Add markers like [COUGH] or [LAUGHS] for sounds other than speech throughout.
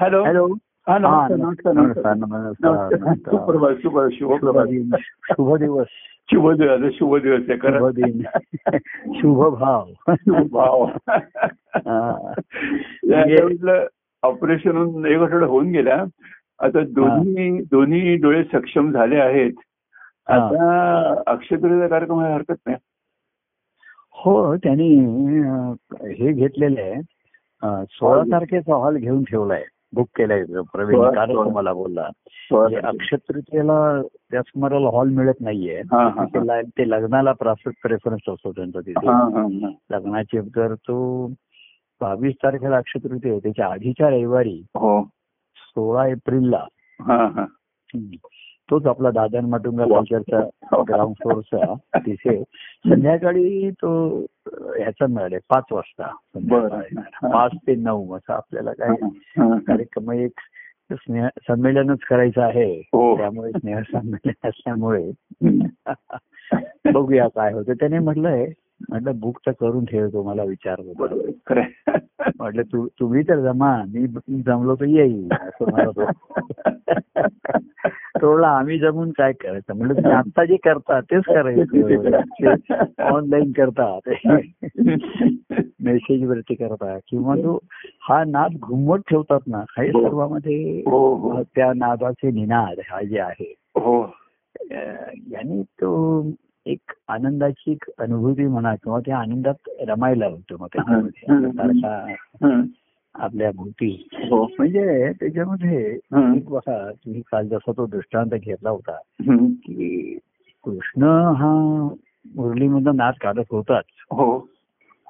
Hello hello हा नमस्कार नमस्कार नमस्कार नमस्कार नमस्कार. सुप्रभात शुभ शुभ शुभ शुभ दिवस शुभ दिवस शुभ दिवस आहे शुभ खरं दिन शुभ भाव. या आठवड्यातलं ऑपरेशन एक आठवडा होऊन गेला. आता दोन्ही दोन्ही डोळे सक्षम झाले आहेत. आता अक्षतृतीचा कार्यक्रम हरकत नाही. हो त्यांनी हे घेतलेलं आहे. सोळा तारखेचा हॉल घेऊन ठेवलाय बुक केलाय प्रवीण सोळा. तुम्हाला बोलला. म्हणजे तारखेला. अक्षतृतीयेला त्या सुमाराला हॉल मिळत नाहीये. ते लग्नाला प्रेफरन्स असतो त्यांचा तिथे. लग्नाची तर तो बावीस तारखेला अक्षतृतीय आहे त्याच्या आधीच्या रविवारी हो. सोळा एप्रिलला तोच आपला दादन माटुंगा. कल्चरचा ग्राउंड फ्लोअरचा तिथे संध्याकाळी तो ह्याचा मिळाले पाच वाजता. पाच ते नऊ असं आपल्याला काय. कार्यक्रम एक स्नेह संमेलनच करायचं आहे हो. त्यामुळे स्नेह संमेलन असल्यामुळे [LAUGHS] बघूया काय होतं त्याने म्हटलंय म्हटलं बुक तर करून ठेवतो मला विचार. म्हटलं तू तुम्ही तर जमा मी जमलो तर येईल. असं मला आम्ही जमून काय करायचं? म्हणलं तुम्ही आता जे करता तेच करायचं ऑनलाईन करता. मेसेज वरती करता. किंवा तो हा नाद घुमवत ठेवतात ना हे हो. सर्वांमध्ये हो हो. त्या नादाचे निनाद हा जे आहे. हो. यांनी तो एक आनंदाची एक अनुभूती म्हणा किंवा त्या आनंदात रमायला होतो मग त्याच्यामध्ये. आपल्या भोवती. हो. म्हणजे त्याच्यामध्ये. एक बघा तुम्ही काल जसा तो दृष्टांत घेतला होता. की कृष्ण हा मुरलीमधून नाच काढत होताच. हो.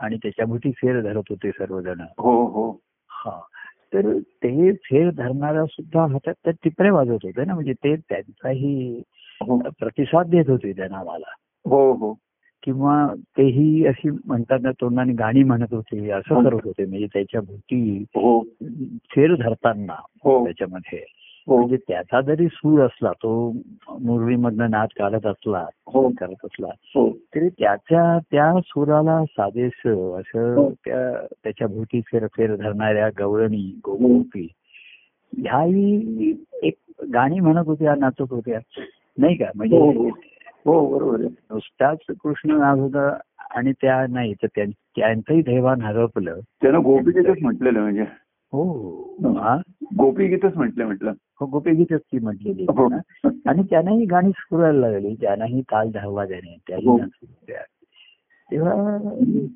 आणि त्याच्या भोवती फेर धरत होते सर्वजण. हो हो. हा. तर ते फेर धरणारा सुद्धा हातात त्या टिपरे वाजवत होते ना? म्हणजे ते त्यांचाही हो. प्रतिसाद देत होते त्या नावाला. हो हो. किंवा तेही अशी म्हणतात ना तोंडाने गाणी म्हणत होते असं करत होते. म्हणजे त्याच्या भोवती हो. फेर धरताना हो. त्याच्यामध्ये. हो. म्हणजे त्याचा जरी सूर असला तो मुरळीमधनं नाच काढत असला हो. करत असला हो. तरी त्याच्या त्या सुराला साधेस असं हो. त्या त्याच्या भोवती फेर फेर धरणाऱ्या गवळणी गोपी ह्याही एक गाणी म्हणत होत्या नाचत होत्या. नाही का? हो म्हणजे हो बरोबर आहे. नुसताच कृष्ण नाच होता आणि त्या नाही तर त्यां- त्यांचंही दैवान हरपलं. त्यानं गोपीगीतच म्हटलेलं म्हणजे. हो हा. गोपीगीतच म्हटलं म्हटलं. हो, गोपीगीतच ती म्हटलेली हो. आणि त्यानंही गाणी स्फुरायला लागली. त्यानंही ताल धरला त्याने त्याही हो. तेव्हा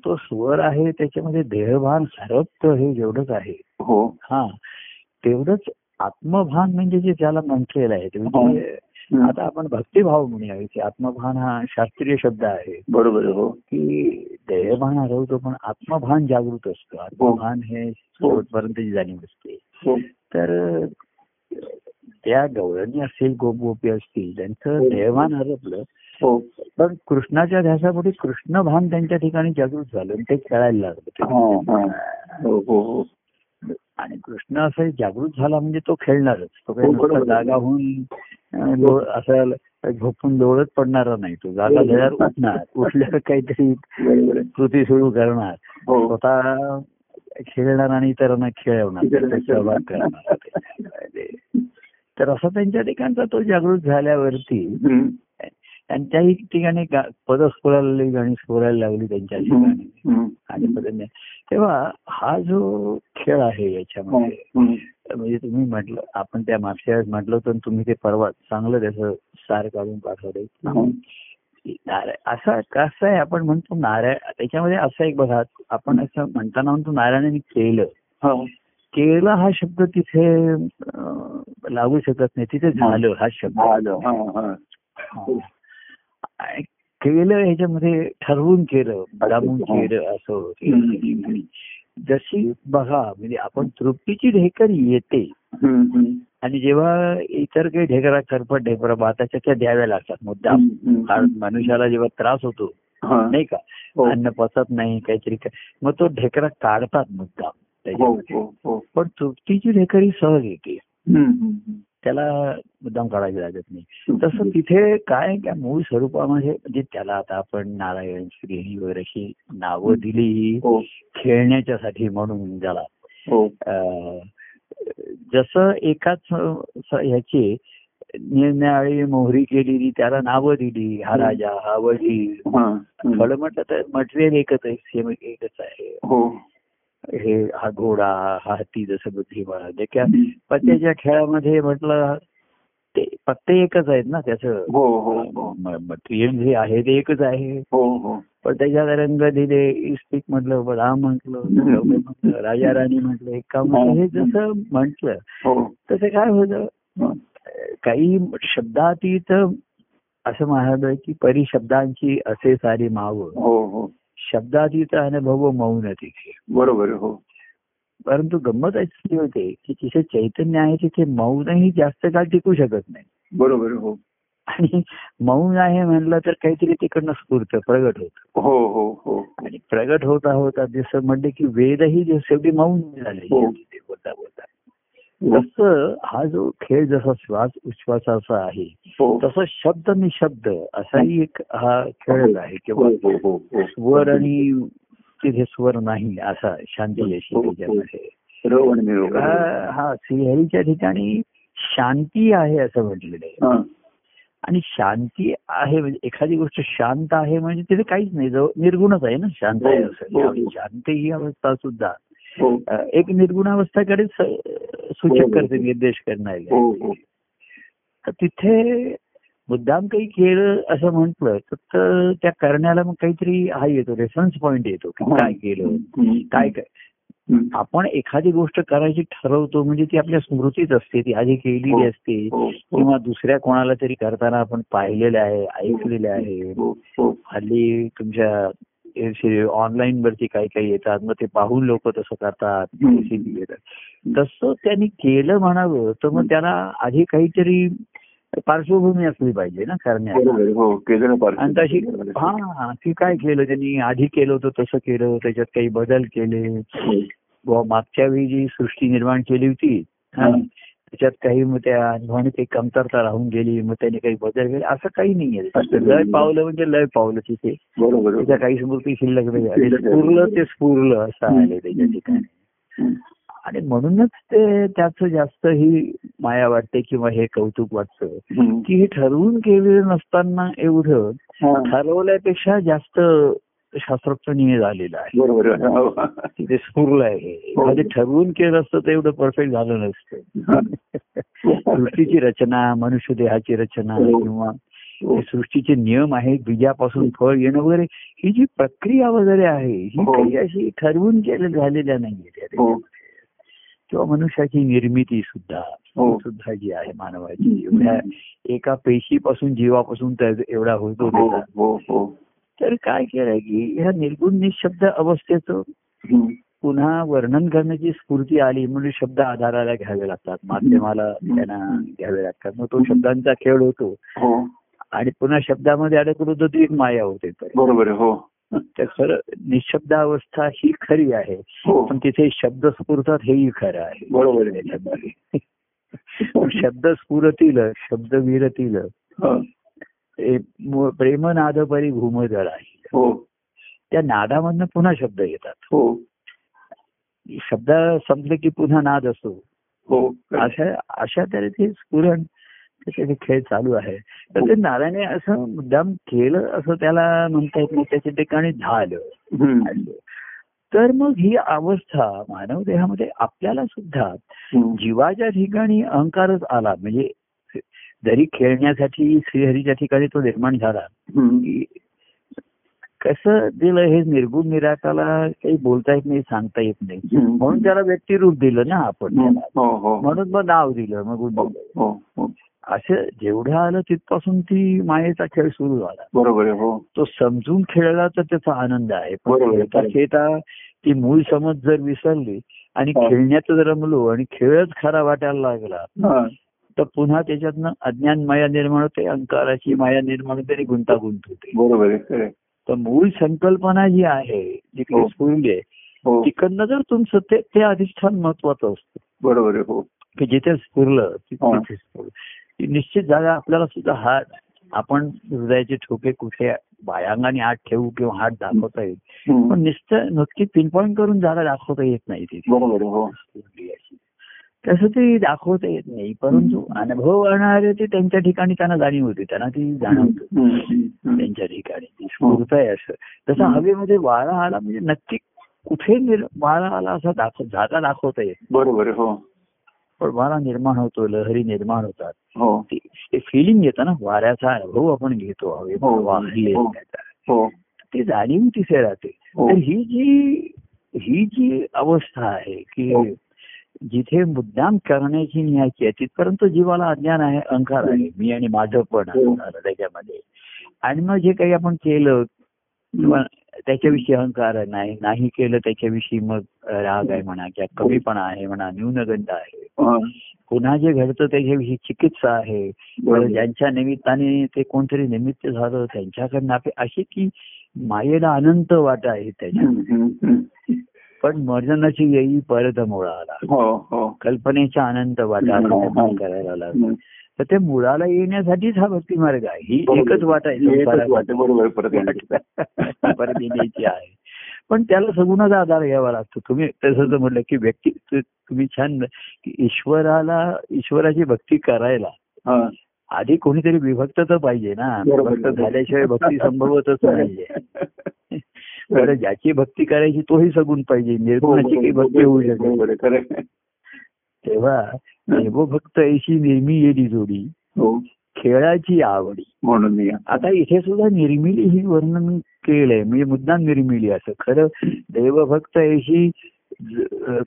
तो स्वर आहे त्याच्यामध्ये देहभान हरपतं हे जेवढंच आहे. हो. हा. तेवढंच आत्मभान म्हणजे जे ज्याला म्हटलेलं आहे ते हो. म्हणजे आता आपण भक्तिभाव म्हणूया की आत्मभान हा शास्त्रीय शब्द आहे. बरोबर हो. की देहभान हरवतो पण आत्मभान जागृत असतं. आत्मभान हे शेवटपर्यंतची जाणीव असते. हो. तर त्या गवळणी असतील गोपगोपी असतील त्यांचं देहभान हरपलं. हो. पण कृष्णाच्या ध्यासापोटी कृष्ण भान त्यांच्या ठिकाणी जागृत झालं ते खेळायला हा, लागलं हो हो हो. आणि कृष्ण असं जागृत झाला म्हणजे तो खेळणारच. तो काही हो. जागा होऊन असं झोपून लोळत पडणारा नाही तो. जागा. झाल्यावर उठणार. [LAUGHS] उठल्यावर काहीतरी. कृती सुरू करणार. हो. स्वतः खेळणार आणि इतरांना खेळवणार. सहभाग करणार. तर असं त्यांच्या ठिकाणचा तो जागृत झाल्यावरती. त्यांच्याही ठिकाणी पदं स्फुरायला लागली गाणी स्फुरायला लागली त्यांच्या ठिकाणी हं. आणि पदने तेव्हा हा जो खेळ आहे याच्यामध्ये हं. म्हणजे तुम्ही म्हटलं आपण त्या मागच्या वेळेस म्हटलं आणि तुम्ही ते परवा चांगलं त्याचं सार काढून पाठवलंय हं. असं कसं आहे आपण म्हणतो नारायण त्याच्यामध्ये असं एक बघा आपण असं म्हणताना म्हणतो नारायणाने केलं हा. केलं हा शब्द तिथे लागू शकत नाही तिथे झालं हा शब्द. हा, हा. हा. केलं ह्याच्यामध्ये ठरवून केलं दाबून केलं असं. जशी बघा म्हणजे आपण तृप्तीची ढेकर येते. आणि जेव्हा इतर काही ढेकरा करपट ढेकरा भाताच्या त्या द्याव्या लागतात मुद्दाम. कारण मनुष्याला जेव्हा त्रास होतो. नाही का हो. अन्न पचत नाही काहीतरी मग तो ढेकरा काढतात मुद्दाम हो त्याच्यामध्ये हो पण तृप्तीची ढेकरी सहज येते. त्याला मुद्दाम काढावी लागत नाही. तसं तिथे काय त्या मूळ स्वरूपामध्ये म्हणजे त्याला आता आपण नारायण श्री वगैरे अशी नावं दिली हो. खेळण्याच्यासाठी म्हणून ज्याला. हो. जसं एकाच ह्याची निरनिराळी मोहरी केलेली त्याला नावं दिली हा राजा हा हा. खरं म्हटलं तर मटेरियल एकच आहे सेम एकच आहे. हो हे हा घोडा हा हत्ती जसं बुद्धिबळ ते क्या पत्त्याच्या खेळामध्ये म्हटलं ते पत्ते एकच आहेत ना त्याचं? हो हो हो. मटेरियल जे आहे ते एकच आहे. हो हो. पण त्याच्यात रंग दिले इस्पिक म्हटलं राम म्हटलं राजा राणी म्हटलं एका म्हटलं हे जसं म्हटलं हो. तसं काय होतं? हा. काही शब्दातीत असं म्हणालं की परिशब्दांची असे सारी माव हो हो. शब्दातीत अनुभव मौन तिथे बरोबर हो. परंतु गंमत अशी होते की जिथे चैतन्य आहे तिथे मौनही जास्त काळ टिकू शकत नाही. बरोबर हो. आणि मौन आहे म्हणलं तर काहीतरी तिकडनं स्फूर्त प्रगट होत. हो हो हो. आणि प्रगट होता होता जसं म्हणले की वेदही शेवटी मौन झाले हो. ते बोलता बोलता तसं हा जो खेळ जसा श्वास उच्छ्वासाचा आहे हो. तसं शब्द निशब्द असाही एक हा खेळच आहे. हो किंवा हो हो स्वर आणि तिथे स्वर नाही असा शांती अशी हो, श्रीहरीच्या ठिकाणी शांती आहे असं म्हटलेलं आहे. हा. आणि शांती आहे म्हणजे एखादी गोष्ट शांत आहे म्हणजे तिथे काहीच नाही. जो निर्गुणच आहे ना शांत आहे असं. आणि शांत ही अवस्था सुद्धा. एक निर्गुणावस्थाकडेच सूचक करते निर्देश हो करणारे हो. तर तिथे मुद्दाम काही केलं असं म्हटलं तर- त्या करण्याला मग काहीतरी हा येतो रेफरन्स पॉइंट येतो की काय केलं. काय काय. आपण एखादी गोष्ट करायची ठरवतो म्हणजे ती आपल्या स्मृतीत असते ती आधी केलेली हो. असते हो हो. किंवा दुसऱ्या कोणाला तरी करताना आपण पाहिलेलं आहे ऐकलेलं आहे. हो हो. हल्ली तुमच्या ऑनलाईन वरती काही काही येतात. मग ते पाहून लोक तसं करतात. तसं त्यांनी केलं म्हणावं तर मग त्याला आधी काहीतरी पार्श्वभूमी असली पाहिजे ना आहे, हो आणि तशी हा ती काय केलं त्यांनी? आधी केलं होतं तसं केलं. त्याच्यात काही बदल केले. मागच्या वेळी जी सृष्टी निर्माण केली होती. त्याच्यात काही मग त्या अनुभवाने काही कमतरता राहून गेली मग त्याने काही बदल केले असं काही नाहीये लय नाही. पावलं म्हणजे लय पावलं तिथे. त्याच्या काही स्मृती शिल्लक नाही. स्फुरलं ते स्फुरलं असं आले त्याच्या ठिकाणी. आणि म्हणूनच ते त्याचं जास्त ही माया वाटते किंवा हे कौतुक वाटतं. की हे ठरवून केलेलं नसताना एवढं. ठरवल्यापेक्षा जास्त शास्त्रोक्तनीय झालेलं आहे. बरोबर आहे. हो. तिथे स्फुरलं आहे. एखादे ठरवून केलं असतं तर एवढं परफेक्ट झालं नसतं. [LAUGHS] सृष्टीची रचना मनुष्य देहाची रचना हो. किंवा सृष्टीचे नियम आहेत बीजापासून फळ येणं वगैरे ही जी प्रक्रिया वगैरे आहे ही. काही अशी ठरवून केलं झालेल्या नाहीये. किंवा मनुष्याची निर्मिती सुद्धा सुद्धा जी आहे मानवाची एवढ्या एका पेशीपासून जीवापासून एवढा होतो तर काय केलंय की ह्या निर्गुण निशब्द अवस्थेचं. पुन्हा वर्णन करण्याची स्फूर्ती आली म्हणजे शब्द आधाराला घ्यावे लागतात. माध्यमाला त्यांना घ्यावे लागतात. मग तो शब्दांचा खेळ होतो. हो. आणि पुन्हा शब्दामध्ये अडकलो तर ती एक माया होते. बरोबर. हो. तर खरं निशब्दावस्था ही खरी आहे. हो. पण तिथे शब्द स्फुरतात हेही खरं आहे. बरोबर. [LAUGHS] शब्द स्फुरतील शब्द विरतील. प्रेमनाद परी घुमजळ आहे हो. त्या नादामधनं पुन्हा शब्द येतात. हो. शब्द संपले की पुन्हा नाद असतो. हो. अशा अशा तऱ्हेचे स्फुरण त्याचे खेळ चालू आहे. तर ते नारायणे असं मुद्दाम केलं असं त्याला म्हणता येत नाही त्याच्या ठिकाणी झालं. तर मग ही अवस्था मानव देहामध्ये आपल्याला सुद्धा. जीवाच्या ठिकाणी अहंकारच आला. म्हणजे जरी खेळण्यासाठी श्रीहरीच्या ठिकाणी तो निर्माण झाला कसं दिलं हे निर्गुण निराकाला काही बोलता येत नाही सांगता येत नाही. म्हणून त्याला व्यक्तिरूप दिलं ना आपण. त्याला. हो हो म्हणून मग नाव दिलं मग हो दिलं हो हो असं जेवढं आलं तिथपासून ती मायेचा खेळ सुरू झाला बरोबर. हो तो समजून खेळला तर त्याचा आनंद आहे. खेळता खेळता ती मूळ समज जर विसरली आणि हा. खेळण्यात जर रमलो आणि खेळच खरा वाटायला लागला हा. तर पुन्हा त्याच्यातनं अज्ञान माया निर्माण होते अंकाराची माया निर्माण होते आणि गुंतागुंत होते बरोबर. तर मूळ संकल्पना जी आहे जी हो. स्फुरली आहे हो तिकडनं जर तुमचं ते ते अधिष्ठान महत्वाचं असतं बरोबर आहे. हो की जिथे स्फुरलं ति- हा. तिथे स्फुरलं ती निश्चित जागा आपल्याला सुद्धा हात आपण हृदयाचे ठोके कुठे बायांगाने हात ठेवू किंवा हात दाखवता येईल. पण निश्चित नक्की पिनपॉइंट करून जागा दाखवता येत नाही तिथे तसं ते दाखवता येत नाही. परंतु अनुभव आणणारे ते त्यांच्या ठिकाणी त्यांना जाणीव होते. त्यांना ती जाणवत. त्यांच्या ठिकाणी ती स्फूर्त आहे असं. जसं हवेमध्ये वारा आला म्हणजे नक्की कुठे वारा आला असा दाखव जागा दाखवता येत बरोबर हो. पण वारा निर्माण होतो लहरी निर्माण होतात. हो. ते फिलिंग येतं ना. वाऱ्याचा अनुभव आपण घेतो. हो, वाहली हो. हो. ती जाणीव तिथे राहते. हो. तर ही जी ही जी अवस्था आहे की हो. जिथे मुद्दाम करण्याची न्यायची आहे तिथपर्यंत जीवाला अज्ञान आहे अहंकार आहे मी आणि माझं पण हो. त्याच्यामध्ये आणि मग जे काही आपण केलं किंवा त्याच्याविषयी अहंकार नाही नाही केलं त्याच्याविषयी मग राग आहे म्हणा किंवा कमीपणा आहे म्हणा न्यूनगंड आहे हा. पुन्हा जे घडतं त्याच्याविषयी चिकित्सा आहे. ज्यांच्या निमित्ताने ते कोणतरी निमित्त झालं त्यांच्याकडनं अशी की मायेला अनंत वाटा आहे त्याच्या हम्म, हम्म, हम्म. पण मर्जनाची येई परत मुळाला हो हो कल्पनेच्या अनंत वाटा हम्म. करायला लागला. तर ते मुळाला येण्यासाठीच हा भक्ती मार्ग आहे ही. एकच वाट आहे [LAUGHS] परत येण्याची. आहे पण त्याला सगुणाचा आधार घ्यावा लागतो तुम्ही तसं म्हटलं की व्यक्ती तुम्ही छान की ईश्वराला ईश्वराची भक्ती करायला हा. आधी कोणीतरी विभक्त तर पाहिजे ना. विभक्त झाल्याशिवाय भक्ती संभवतच नाहीये [LAUGHS] बरं. ज्याची भक्ती करायची तोही सगुण पाहिजे हो, निर्गुणाची काही भक्ती होऊ शकते. तेव्हा देवभक्त ऐशी नेहमी येली जोडी हो. खेळाची आवडी. म्हणून आता इथे सुद्धा निर्मिली ही वर्णन केलंय म्हणजे मुद्दाम निर्मिली असं. खरं देवभक्त ऐशी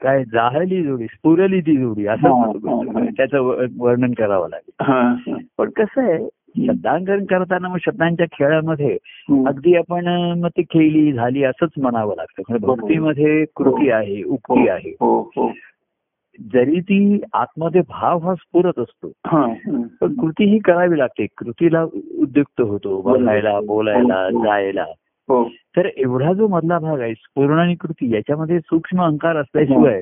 काय जाहली जोडी स्फुरली ती जोडी हा, हा, हा. असं त्याचं वर्णन करावं लागेल. हा, हा. पण कसं आहे शब्दांकन करताना मग शब्दांच्या खेळामध्ये. अगदी आपण मग ती खेळली झाली असंच म्हणावं लागतं. म्हणजे. भक्तीमध्ये कृती आहे उक्ती आहे. हो. हो. जरी ती आतमध्ये भाव हा स्फुरत असतो हा, हा. पण कृती ही करावी लागते. कृतीला उद्युक्त होतो बघायला बोलायला हो, हो. जायला. हो. तर एवढा जो मधला भाग आहे स्फुरण आणि कृती याच्यामध्ये सूक्ष्म अंकार असल्याशिवाय हा.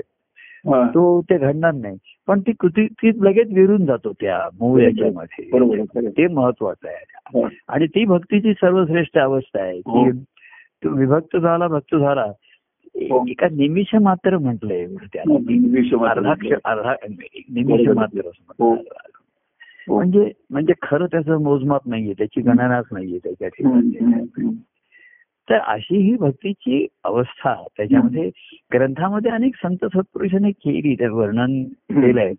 तो ते घडणार नाही पण ती कृती ती लगेच विरून जातो त्या मूळ याच्यामध्ये. ते महत्वाचं आहे हा. आणि ती भक्तीची सर्वश्रेष्ठ अवस्था आहे हो. की तो विभक्त झाला भक्त झाला हो. एका निमिष मात्र म्हटलंय मात्र अर्धा निमिष. मात्र हो. हो. म्हणजे म्हणजे खरं त्याचं मोजमाप नाहीये त्याची गणनाच नाहीये त्याच्या ठिकाणी. तर अशी ही भक्तीची अवस्था त्याच्यामध्ये ग्रंथामध्ये अनेक संत सत्पुरुषांनी केली त्या वर्णन केलंय.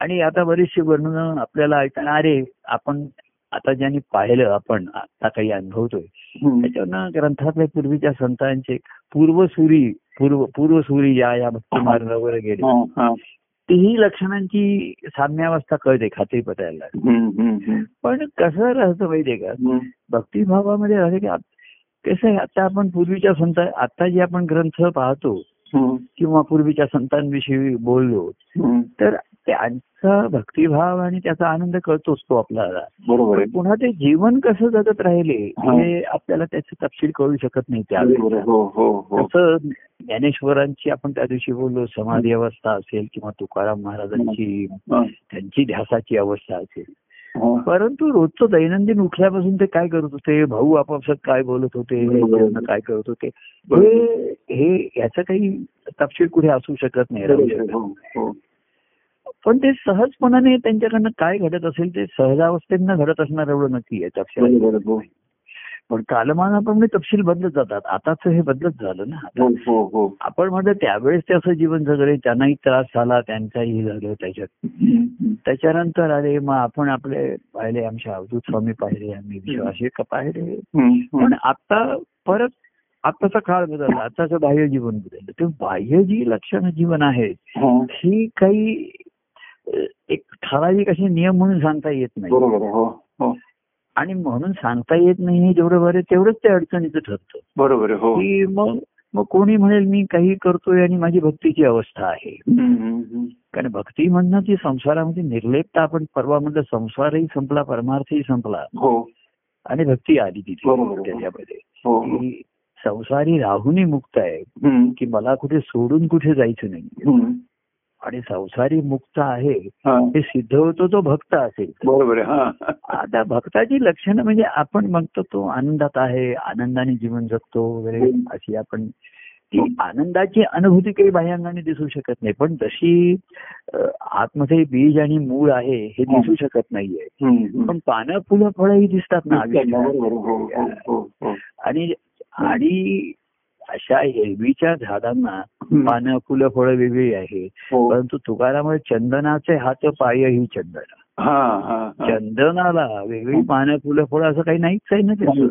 आणि आता बरीचशी वर्णन आपल्याला ऐकणं अरे आपण आता ज्यांनी पाहिलं आपण आता काही अनुभवतोय हम्म. त्याच्यावरनं ग्रंथातल्या पूर्वीच्या संतांचे पूर्वसुरी पूर्व पूर्वसुरी या या भक्ती मार्गावर गेले. तीही लक्षणांची साम्यावस्था कळते खात्री पटायला. पण कसं राहतं माहितीये का. भक्तिभावामध्ये राहते की कसं आहे आता आपण पूर्वीच्या संत आता जे आपण ग्रंथ पाहतो. किंवा पूर्वीच्या संतांविषयी बोललो. तर त्यांचा भक्तिभाव आणि त्याचा आनंद कळतोच तो आपल्याला बरोबर पुन्हा ते जीवन कसं जगत राहिले हा. आपल्याला त्याचं तपशील कळू शकत नाही. त्यावेळेस हो हो हो ज्ञानेश्वरांची आपण त्या दिवशी बोललो समाधी अवस्था असेल किंवा तुकाराम महाराजांची. त्यांची ध्यासाची अवस्था असेल. परंतु रोजचं दैनंदिन उठल्यापासून ते काय करत होते भाऊ आपापसात काय बोलत होते काय करत होते. हे हे याचं काही तपशील कुठे असू शकत नाही राहू. शकत हो. हो पण ते सहजपणाने त्यांच्याकडनं काय घडत असेल ते सहजावस्थेनं घडत असणार एवढं नक्की आहे तपशील. हो पण कालमानाप्रमाणे तपशील बदलत जातात. आताच हे बदलत झालं ना. हो हो हो. आपण म्हटलं त्यावेळेस ते असं जीवन जगले त्यांनाही त्रास झाला त्यांचाही झालं त्याच्यात. त्याच्यानंतर आले मग आपण आपले पाहिले आमचे अवधूत स्वामी पाहिले आम्ही विश्वासी का पाहिले. पण आता परत आताचा काळ बदलला आताचं बाह्य जीवन बदललं. ते बाह्य जी लक्षणं जीवन आहेत हा. काही एक ठराविक असे नियम म्हणून सांगता येत नाही. आणि म्हणून सांगता येत नाही जेवढं बरं तेवढंच ते अडचणीचं ठरतं बरोबर. हो की मग मग कोणी म्हणेल मी काही करतोय आणि माझी भक्तीची अवस्था आहे. कारण भक्ती म्हणणं ती संसारामध्ये निर्लेपता आपण परवा म्हणलं संसारही संपला परमार्थही संपला हो आणि भक्ती आली तिथे बरोबर. त्याच्यामध्ये हो संसारी राहूनही मुक्त आहे. की मला कुठे सोडून कुठे जायचं नाही. आणि संसारी मुक्त आहे हा. हे सिद्ध होतो तो भक्त असेल बरोबर हा आता भक्ताची लक्षणं म्हणजे आपण म्हणतो तो आनंदात आहे आनंदाने जीवन जगतो वगैरे हम्म. अशी आपण ती आनंदाची अनुभूती काही बाह्यांगाने दिसू शकत नाही पण जशी आतमध्ये बीज आणि मूळ आहे हे दिसू शकत नाहीये. पण पानं फुलं फळं ही दिसतात ना हो, हो, हो, हो. आणि आणि अशा एरवीच्या झाडांना. पानं फुलं फळं वेगळी आहे हो. परंतु तुकारामुळे चंदनाचे हात पाय ही चंदन. हा, हा, हा. चंदनाला वेगळी पानं फुलं फळं असं काही नाहीच आहे ना त्याचं.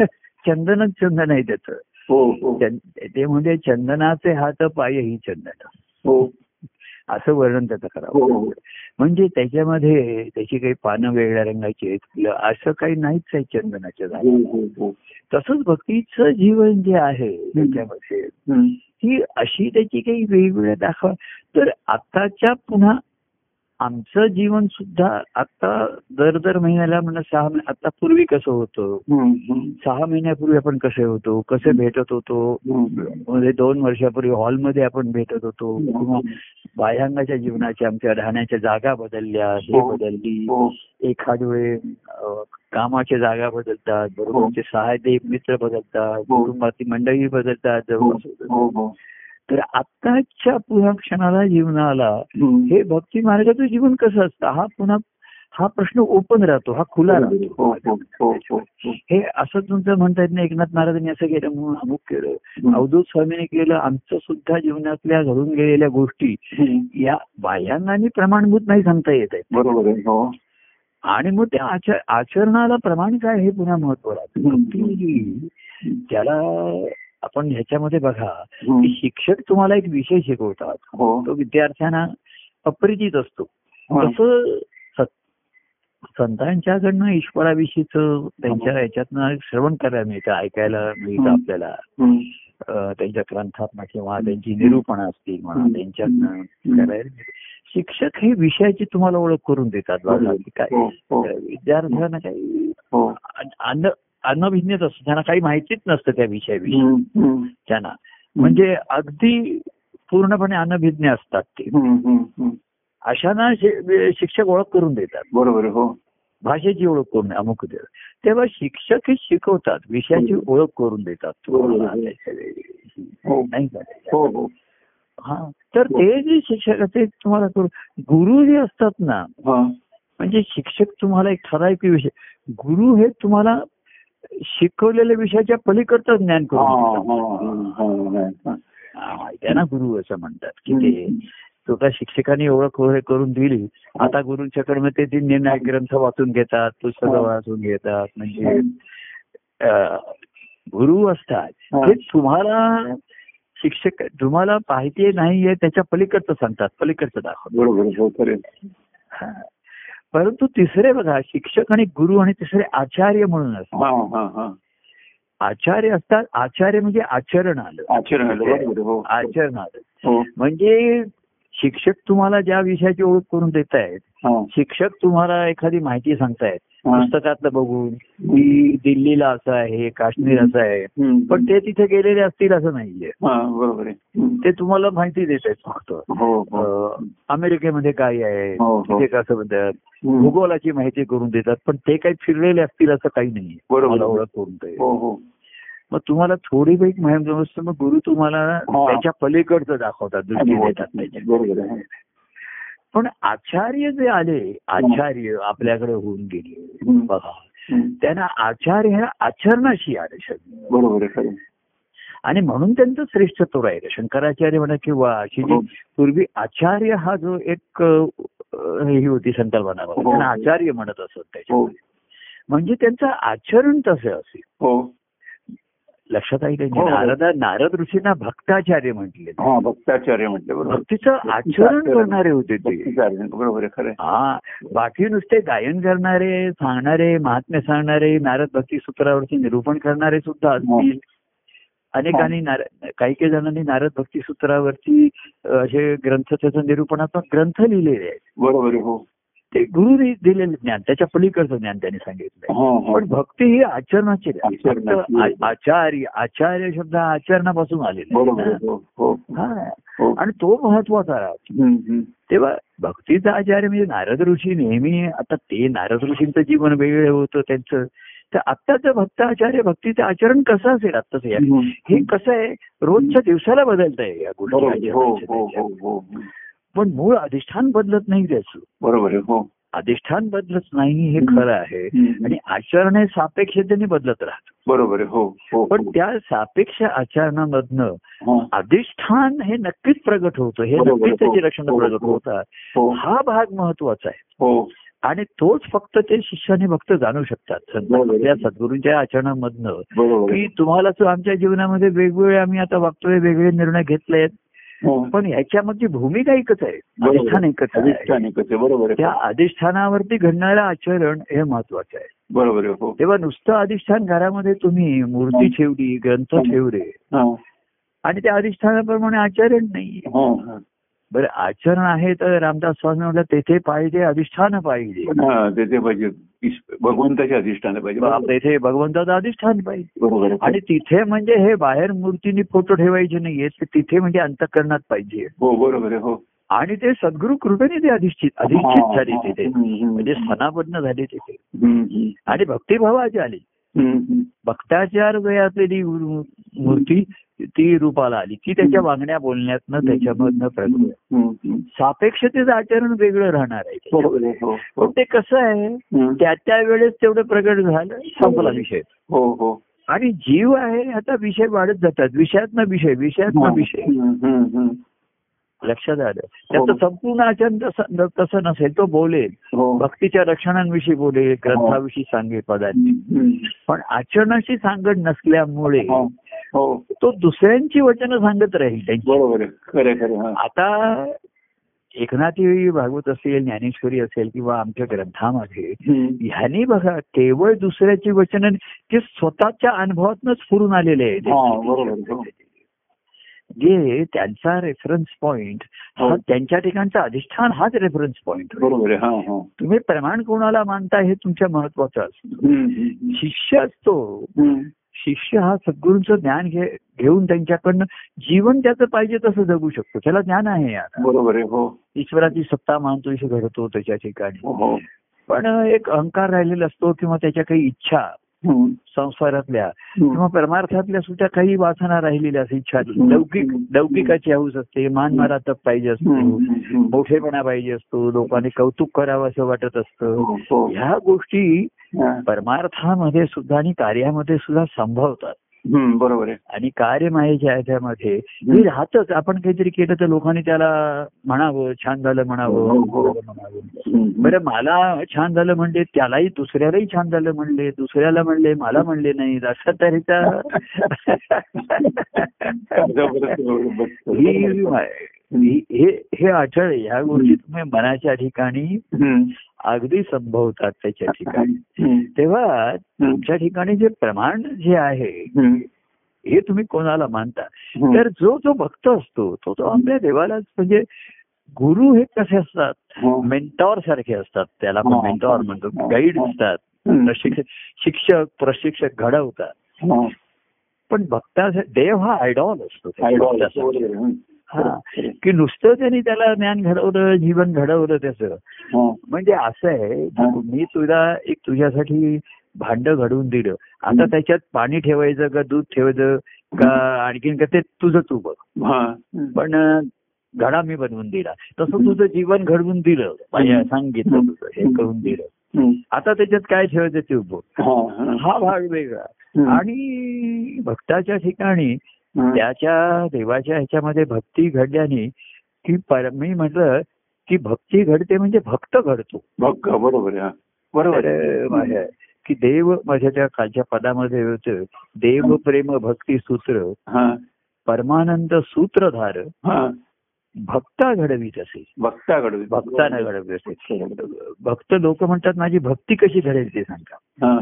[LAUGHS] चंदनच चंदन आहे त्याचं. हो हो. ते म्हणजे चंदनाचे हात पाय ही चंदन. हो. असं वर्णन त्याचं हो, करावं हो. म्हणजे त्याच्यामध्ये त्याची काही पानं वेगळ्या रंगाची आहेत फुलं असं काही नाहीच आहे चंदनाच्या झाड हो, हो, हो. तसंच भक्तीचं जीवन जे आहे त्याच्यामध्ये. ही अशी त्याची काही वेगवेगळ्या दाखवा तर आताच्या पुन्हा आमचं जीवन सुद्धा आता दर दर महिन्याला म्हणा सहा महिने आता पूर्वी कसं होतं. सहा महिन्यापूर्वी आपण कसे होतो? कसे भेटत होतो. म्हणजे दोन वर्षापूर्वी हॉलमध्ये आपण भेटत होतो. किंवा बाह्यांगाच्या जीवनाच्या आमच्या राहण्याच्या जागा बदलल्या हे हो. बदलली. हो. एखाद वेळे कामाच्या जागा बदलतात. बरोबरचे सहाय्यक मित्र बदलतात. हो. कुटुंबातील मंडळी बदलतात. हो. जवळ हो. हो तर आत्ताच्या पुन्हा क्षणाला जीवनाला. हे भक्ती मार्गाचं जीवन कसं असतं? हा पुन्हा हा प्रश्न ओपन राहतो हा खुला हो राहतो. हो हो हो असं तुमचं म्हणता येत नाही एकनाथ महाराजांनी असं केलं म्हणून अमुक केलं. अवधूत स्वामीने केलं आमचं सुद्धा जीवनातल्या घडून गेलेल्या गोष्टी. या बाह्यांगाने प्रमाणभूत नाही सांगता येत आहेत. आणि मग त्या आचर- आचरणाला प्रमाण काय हे पुन्हा महत्त्व राहतं त्याला आपण ह्याच्यामध्ये बघा. की शिक्षक तुम्हाला एक विषय शिकवतात. हो. तो विद्यार्थ्यांना अपरिचित असतो. हा. तसं सत- संतांच्याकडनं ईश्वराविषयीच त्यांच्या याच्यातनं श्रवण करायला मिळतं ऐकायला मिळतं. आपल्याला. त्यांच्या ग्रंथात किंवा त्यांची निरूपण असतील म्हणा. त्यांच्यातनं करायला. शिक्षक हे विषयाची तुम्हाला ओळख करून देतात काय हो हो. विद्यार्थ्यांना काही हो. अनभिज्ञच असतं. त्यांना काही माहितीच नसतं त्या विषयाविषयी. त्यांना. म्हणजे अगदी पूर्णपणे अनभिज्ञ असतात ते. अशांना शिक्षक ओळख करून देतात. बरोबर हो. भाषेची ओळख करून अमुक दे. तेव्हा शिक्षक हे शिकवतात. विषयाची ओळख करून देतात. वेळी. हो. नाही का? हो हो. हा. तर ते जे शिक्षक ते तुम्हाला करू. गुरु जे असतात ना हा. म्हणजे शिक्षक तुम्हाला एक ठराविक विषय. गुरु हे तुम्हाला शिकवलेल्या विषयाच्या पलीकडचं ज्ञान करून त्यांना गुरु असं म्हणतात की ते स्वतः शिक्षकांनी ओळख करून दिली आता गुरुंच्याकडे मग ते निर्णय ग्रंथ वाचून घेतात पुस्तकं वाचून घेतात म्हणजे गुरु असतात. हा. तुम्हाला शिक्षक तुम्हाला माहिती नाहीये त्याच्या पलीकडचं सांगतात पलीकडचं दाखवतात. परंतु तिसरे बघा शिक्षक आणि गुरु आणि तिसरे आचार्य म्हणून असतात. हा हा हा. आचार्य असतात आचार्य म्हणजे आचरण आलं. आचरण आलं बरोबर आहे, हो. आचरण आलं. हो. म्हणजे शिक्षक तुम्हाला ज्या विषयाची ओळख करून देत आहेत हा. शिक्षक तुम्हाला एखादी माहिती सांगतायत हा. पुस्तकातलं बघून. की दिल्लीला असं आहे काश्मीर असं आहे. पण ते तिथे गेलेले असतील असं नाहीये. हा बरोबर. ते तुम्हाला माहिती देत आहेत फक्त. हो हो. अमेरिकेमध्ये काय आहे हो. तिथे कसं म्हणतात. भूगोलाची माहिती करून देतात पण ते काही फिरलेले असतील असं काही नाही बरोबर. ओळख करून देत मग तुम्हाला थोडी माहिती असतं मग गुरु तुम्हाला त्याच्या पलीकडचं दाखवतात दृष्टी देतात त्याच्या पण आचार्य जे आले आचार्य आपल्याकडे होऊन गेले. बघा. त्यांना आचार्य ह्या आचरणाशी आले शब्द बरोबर आणि म्हणून त्यांचं श्रेष्ठत्व राहिलं शंकराचार्य म्हणा किंवा अशी जी हो. पूर्वी आचार्य हा जो एक ही होती संकल्पना हो. त्यांना आचार्य म्हणत असत हो. त्याच्यामध्ये म्हणजे त्यांचं आचरण तसं असेल. हो. लक्षात आहे का हो, हो. नारद नारद ऋषींना भक्ताचार्य म्हटले हा भक्ताचार्य म्हटलं बरोबर. भक्तीचं आचरण करणारे होते ते. बरोबर खरं. हा बाकी नुसते गायन करणारे सांगणारे महात्म्य सांगणारे नारद भक्ती सूत्रावरती निरूपण करणारे सुद्धा असतील. अनेकांनी नारद काही काही जणांनी नारद भक्ती सूत्रावरती असे ग्रंथ त्याचं निरूपणात्मक ग्रंथ लिहिलेले आहेत. बरोबर हो. ते गुरु दिलेले ज्ञान त्याच्या पलीकडचं ज्ञान त्यांनी सांगितलंय. हा हा. पण भक्ती ही आचरणाची आचार्य आचार्य शब्द आचरणापासून आलेला. हो आणि तो महत्त्वाचा. तेव्हा भक्तीचा आचार्य म्हणजे नारद ऋषी नेहमी आता ते नारद ऋषींचं जीवन वेगळं होतं त्यांचं. तर आत्ताचं भक्ताचार्य भक्तीचं आचरण कसं असेल आत्ताचं या. हे कसं आहे? रोजच्या दिवसाला बदलत आहे या गोष्टी हो हो. हो हो पण मूळ अधिष्ठान बदलत नाही त्याचं बरोबर आहे हो अधिष्ठान बदलत नाही हे. खरं आहे. आणि आचरण हे सापेक्षतेने बदलत राहत बरोबर आहे हो हो पण त्या सापेक्ष आचरणामधनं हा. अधिष्ठान हे नक्कीच प्रगट होतं हे नक्कीच त्याची हो, लक्षणं हो, प्रगट हो. होतात हो हा भाग महत्त्वाचा आहे हो आणि तोच फक्त ते शिष्याने भक्त जाणू शकतात. आपल्या सद्गुरूंच्या आचरणामधनं. की तुम्हाला आमच्या जीवनामध्ये वेगवेगळे आम्ही आता वागतोय वेगळे निर्णय घेतलेत हो. पण ह्याच्यामध्ये भूमिका एकच आहे. बरोबर. अधिष्ठान एकच आहे. बरोबर त्या अधिष्ठानावरती घडणारं आचरण हे महत्वाचं आहे. बरोबर हो. तेव्हा नुसतं अधिष्ठान घरामध्ये तुम्ही मूर्ती ठेवली ग्रंथ ठेवले. हा. आणि त्या अधिष्ठानाप्रमाणे आचरण नाही हा. हा. बरं आचरण आहे तर रामदास स्वामी म्हटलं तेथे पाहिजे अधिष्ठान पाहिजे. तेथे पाहिजे. भगवंताचे अधिष्ठान पाहिजे. तेथे भगवंताचं अधिष्ठान पाहिजे. आणि तिथे म्हणजे हे बाहेर मूर्तीने फोटो ठेवायचे नाहीये ते तिथे म्हणजे अंतकरणात पाहिजे. हो बरोबर आहे हो. आणि ते सद्गुरु कृपेने ते अधिष्ठित अधिष्ठित झाले तिथे. म्हणजे स्थानापन्न झाले तिथे. आणि भक्तिभावाची आली. भक्ताचार असलेली मूर्ती ती रूपाला आली. ती त्याच्या वागण्या बोलण्यातनं त्याच्यामधनं प्रगट. सापेक्षतेचं आचरण वेगळं राहणार आहे. बरोबर आहे हो. पण ते कसं आहे. त्या त्या वेळेस तेवढं प्रगट झालं संपला विषय. हो हो. आणि जीव आहे आता विषय वाढत जातात. विषयातनं विषय विषयातनं विषय. हम्म, हम्म, हम्म. लक्षात आलं. त्याचं संपूर्ण आचरण तसं तसं नसेल तो बोलेल. हो. भक्तीच्या लक्षणांविषयी बोलेल ग्रंथाविषयी सांगेल हम्म. पण आचरणाशी सांगड नसल्यामुळे हो. हो. तो दुसऱ्यांची वचनं सांगत राहील त्यांची. बरोबर आहे. खरे खरे हा. आता एकनाथी भागवत असेल ज्ञानेश्वरी असेल किंवा आमच्या ग्रंथामध्ये. ह्यानी बघा केवळ दुसऱ्याची वचनं ते स्वतःच्या अनुभवातनच स्फुरून आलेले हा, बरोबर, आहे. हो. जे त्यांचा रेफरन्स पॉइंट हा. हो. त्यांच्या ठिकाणचा अधिष्ठान हाच रेफरन्स पॉइंट बरोबर आहे. हा हा. तुम्ही प्रमाण कोणाला मानता हे तुमच्या महत्वाचं असतं. शिष्य असतो. शिष्य हा सद्गुरूंचं ज्ञान घे घेऊन त्यांच्याकडनं जीवन त्याचं पाहिजे तसं जगू शकतो. त्याला ज्ञान आहे बरोबर आहे हो. ईश्वराची सत्ता मानतो घडतो त्याच्या ठिकाणी. हो. पण एक अहंकार राहिलेला असतो किंवा त्याच्या काही इच्छा. संस्कारातल्या. किंवा परमार्थातल्या सुद्धा काही वासना राहिलेल्या असतात इच्छा. लौकिक लौकिकाची हौस असते मान मारातप पाहिजे असतो. मोठेपणा पाहिजे असतो लोकांनी कौतुक करावं असं वाटत असतं हो, हो. ह्या गोष्टी. परमार्थामध्ये सुद्धा आणि कार्यामध्ये सुद्धा संभवतात बरोबर आहे आणि कार्यमायेच्या ह्याच्यामध्ये हे राहतच आपण काहीतरी केलं तर लोकांनी त्याला म्हणावं छान झालं म्हणावं हो, हो. म्हणावं. बरं मला छान झालं म्हणले त्यालाही दुसऱ्यालाही छान झालं म्हणले दुसऱ्याला म्हणले मला म्हणले नाही अशा तऱ्हेचा. [LAUGHS] ही ही- हे अटळ ह्या गोष्टी तुम्ही मनाच्या ठिकाणी. अगदी संभवतात त्याच्या ठिकाणी. तेव्हा. तुमच्या ठिकाणी जे प्रमाण जे आहे. हे तुम्ही कोणाला मानता. तर जो जो भक्त असतो तो तो आपल्या देवालाच म्हणजे गुरु हे कसे असतात हो. मेंटॉर सारखे असतात त्याला आपण हा. मेंटॉर म्हणतो हा. गाईड असतात. प्रशिक्षक शिक्षक प्रशिक्षक घडवतात. पण भक्ता देव हा आयडॉल असतो हा की नुसतं त्यांनी त्याला ज्ञान घडवलं जीवन घडवलं त्याचं हा. म्हणजे असं आहे हा. मी तुला एक तुझ्यासाठी भांड घडवून दिलं आता. त्याच्यात पाणी ठेवायचं का दूध ठेवायचं का आणखीन का ते तुझं तू बघ हा. पण घडा मी बनवून दिला तसं तुझं जीवन घडवून दिलं पाहिजे सांगितलं तुझं हे करून दिलं. आता त्याच्यात काय ठेवायचं ते बघ हा. हा. भाग वेगळा. आणि भक्ताच्या ठिकाणी. त्याच्या देवाच्या ह्याच्यामध्ये भक्ती घडल्याने की पर मी म्हटलं की भक्ती घडते म्हणजे भक्त घडतो. भक्क बरोबर आहे. बरोबर की देव माझ्या त्या खालच्या पदामध्ये होतं देव प्रेम भक्ती सूत्र हा. परमानंद सूत्रधार हा. भक्ता घडवीत असे. भक्ता घडवी भक्तानं घडवी असे. भक्त लोक म्हणतात माझी भक्ती कशी घडेल ते सांगा.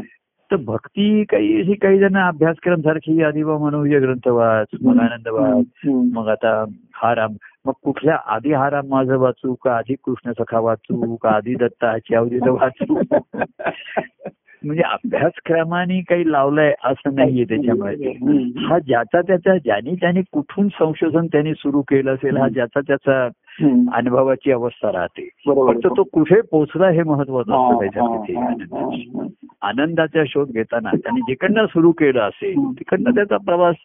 तर भक्ती काही अशी काही जण अभ्यासक्रम सारखी आदिवा मनोविजय ग्रंथ वाच मग आनंद वाच. मग आता हा राम. मग कुठल्या आधी हा राम माझं वाचू का आधी कृष्ण सखा वाचू का आधी दत्ताची अवधीचं वाचू? [LAUGHS] म्हणजे अभ्यासक्रमाने काही लावलंय असं नाहीये त्याच्यामध्ये हम्म. हा ज्याचा त्याचा ज्याने त्याने कुठून संशोधन त्यांनी सुरू केलं असेल हा ज्याचा त्याचा. अनुभवाची अवस्था राहते. फक्त तो कुठे पोचला हे महत्वाचं असतं त्याच्यामध्ये. आनंदाचा शोध घेताना त्यांनी जिकडनं सुरू केलं असेल तिकडनं त्याचा प्रवास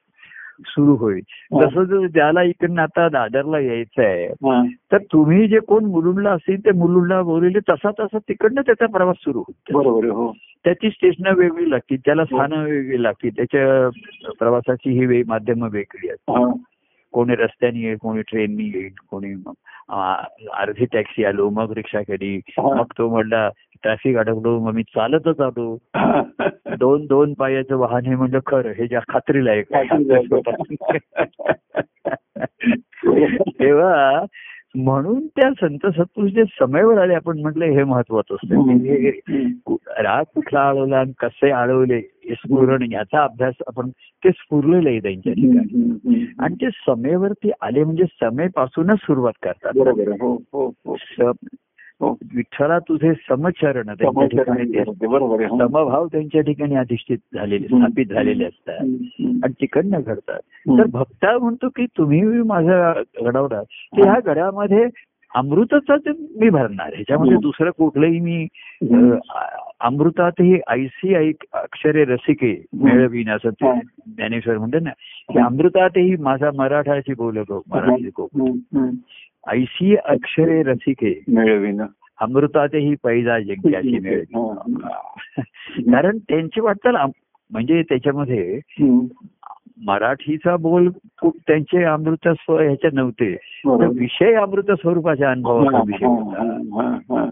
सुरू होईल हा. तसं जर ज्याला इकडनं आता दादरला यायचं आहे हा. तर तुम्ही जे कोण मुलुंडला असतील ते मुलुंडला बोलले तसा तसा तिकडनं त्याचा प्रवास सुरू होतो हो त्याची स्टेशनं वेगळी लागतील त्याला स्थानं वेगळी लागतील त्याच्या प्रवासाची ही वे माध्यमं वेगळी आहेत हा. कोणी रस्त्याने येईल कोणी ट्रेननी येईल कोणी अर्धी टॅक्सी आलो मग रिक्षा केली. मग तो म्हणला ट्रॅफिक अडकलो मग मी चालतच आलो. [LAUGHS] दोन दोन पायाचं वाहन हे म्हणजे खरं हे ज्या खात्रीला आहे. [LAUGHS] तेव्हा म्हणून त्या संत सत्पुरुष जे समयवर आले आपण म्हटलं हे महत्वाचं असतं. हे राग कुठला अडवला आणि कसे अडवले हे स्फुरण याचा अभ्यास आपण ते स्फुरलेलं आहे त्यांच्या ठिकाणी. आणि ते समेवरती आले म्हणजे समेपासूनच सुरुवात करतात हो. हो हो हो विठ्ठला तुझे समचरण त्यांच्या ठिकाणी हो. समभाव त्यांच्या ठिकाणी अधिष्ठित झालेले स्थापित झालेले असतात. आणि तिकडनं घडतात. तर भक्ता म्हणतो की तुम्ही माझा घडवला की ह्या गड्यामध्ये अमृताचाच मी भरणार. ह्याच्यामध्ये हम्म. दुसरं कुठलंही मी हम्म. अ, अमृतात ही ऐसी ऐक अक्षरे रसिके मिळवीन असं ते हा. ज्ञानेश्वर म्हणते ना. की अमृतातही माझा मराठाची बोल गो मराठी ऐसी अक्षरे रसिके मिळवीन अमृतातही पैजा जिंक्याची मिळवी हा. कारण त्यांची वाटचाल म्हणजे त्याच्यामध्ये. मराठीचा बोल खूप त्यांचे अमृत स्व ह्याच्यात नव्हते तर. विषय अमृत स्वरूपाच्या अनुभवाचा विषय हा, होता हा, हा, हा.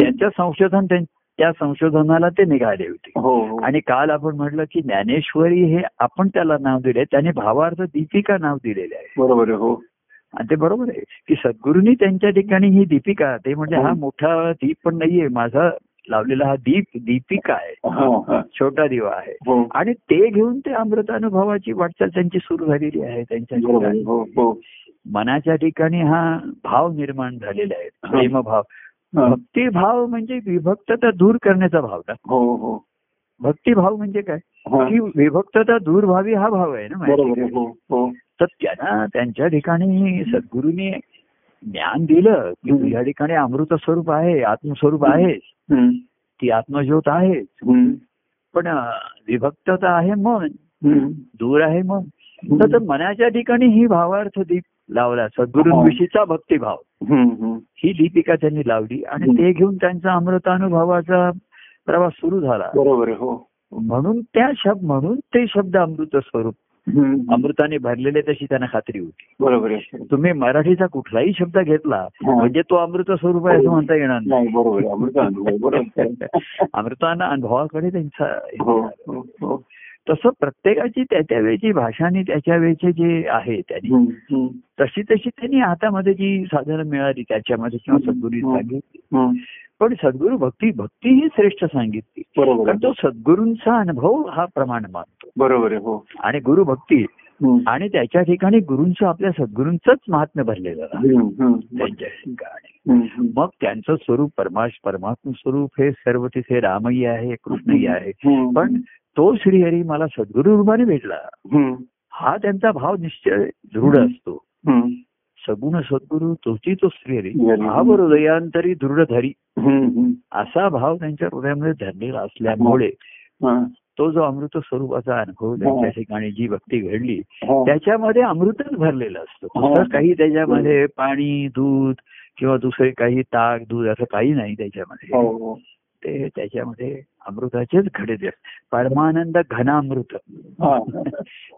त्याचं संशोधन त्यां- संशोधनाला ते निघाले होते हो हो. आणि काल आपण म्हटलं की ज्ञानेश्वरी हे आपण त्याला नाव दिले त्याने भावार्थ दीपिका नाव दिलेले आहे बरोबर हो आणि ते बरोबर आहे की सद्गुरूंनी त्यांच्या ठिकाणी ही दीपिका ते म्हणजे हा मोठा दीप पण नाहीये माझा लावलेला हा दीप दीपिका आहे. हा, हा. छोटा दिवा आहे. हो. आणि ते घेऊन ते अमृतानुभवाची वाटचाल त्यांची सुरू झालेली आहे त्यांच्या. ठिकाणी. हो हो. मनाच्या ठिकाणी हा भाव निर्माण झालेला आहे हा. प्रेमभाव हा. भक्तिभाव म्हणजे विभक्तता दूर करण्याचा भाव ना. हो हो. भक्तिभाव म्हणजे काय? हा. की विभक्तता दूर व्हावी हा भाव आहे ना तर त्यांना त्यांच्या ठिकाणी सद्गुरूंनी ज्ञान दिलं की. तुझ्या ठिकाणी अमृत स्वरूप आहे आत्मस्वरूप आहे. ती आत्मज्योत आहे हम्म. पण अं, विभक्तता आहे मन. दूर आहे मन तर तर मनाच्या ठिकाणी ही भावार्थ दीप लावला सद्गुरूंविषयीचा भक्तिभाव. ही दीपिका त्यांनी लावली आणि. ते घेऊन त्यांचा अमृतानुभवाचा प्रवास सुरू झाला बरोबर हो म्हणून त्या शब्द म्हणून ते शब्द अमृत स्वरूप. अमृताने भरलेले तशी त्यांना खात्री होती बरोबर आहे तुम्ही मराठीचा कुठलाही शब्द घेतला. म्हणजे तो अमृत स्वरूप आहे असं म्हणता येणार नाही. [LAUGHS] अमृताना अनुभवाकडे त्यांचा हे हो. हो तसं प्रत्येकाची त्या त्या वेळची भाषा आणि त्याच्या वेळचे जे आहे त्यांनी. तशी तशी त्यांनी हातामध्ये जी साधनं मिळाली त्याच्यामध्ये किंवा सद्गुरू. सांगितली. पण सद्गुरू भक्ती भक्ती ही श्रेष्ठ सांगितली कारण. तो सद्गुरूंचा अनुभव हा प्रमाण मानतो बरोबर आहे हो आणि गुरु भक्ती. आणि त्याच्या ठिकाणी गुरूंचं आपल्या सद्गुरूंचंच महात्म्य भरलेलं. त्यांच्या ठिकाणी. मग त्यांचं स्वरूप परमाश परमात्म स्वरूप हे सर्व तिथे रामही आहे कृष्णही आहे. पण तो श्रीहरी मला सद्गुरू रूपाने भेटला. हा त्यांचा भाव निश्चय दृढ असतो. सगुण सद्गुरू तोची तो हरी. भाव हृदयांतरी दृढ धरी हम्म. हम्म. असा भाव त्यांच्या हृदयामध्ये धरलेला असल्यामुळे. तो जो अमृत स्वरूपाचा अनुभव त्यांच्या ठिकाणी जी भक्ती घडली. त्याच्यामध्ये अमृतच भरलेलं असतं. काही त्याच्यामध्ये पाणी दूध किंवा दुसरे काही ताक दूध असं काही नाही त्याच्यामध्ये हो हो ते त्याच्यामध्ये अमृताचेच घडे परमानंद घनामृत.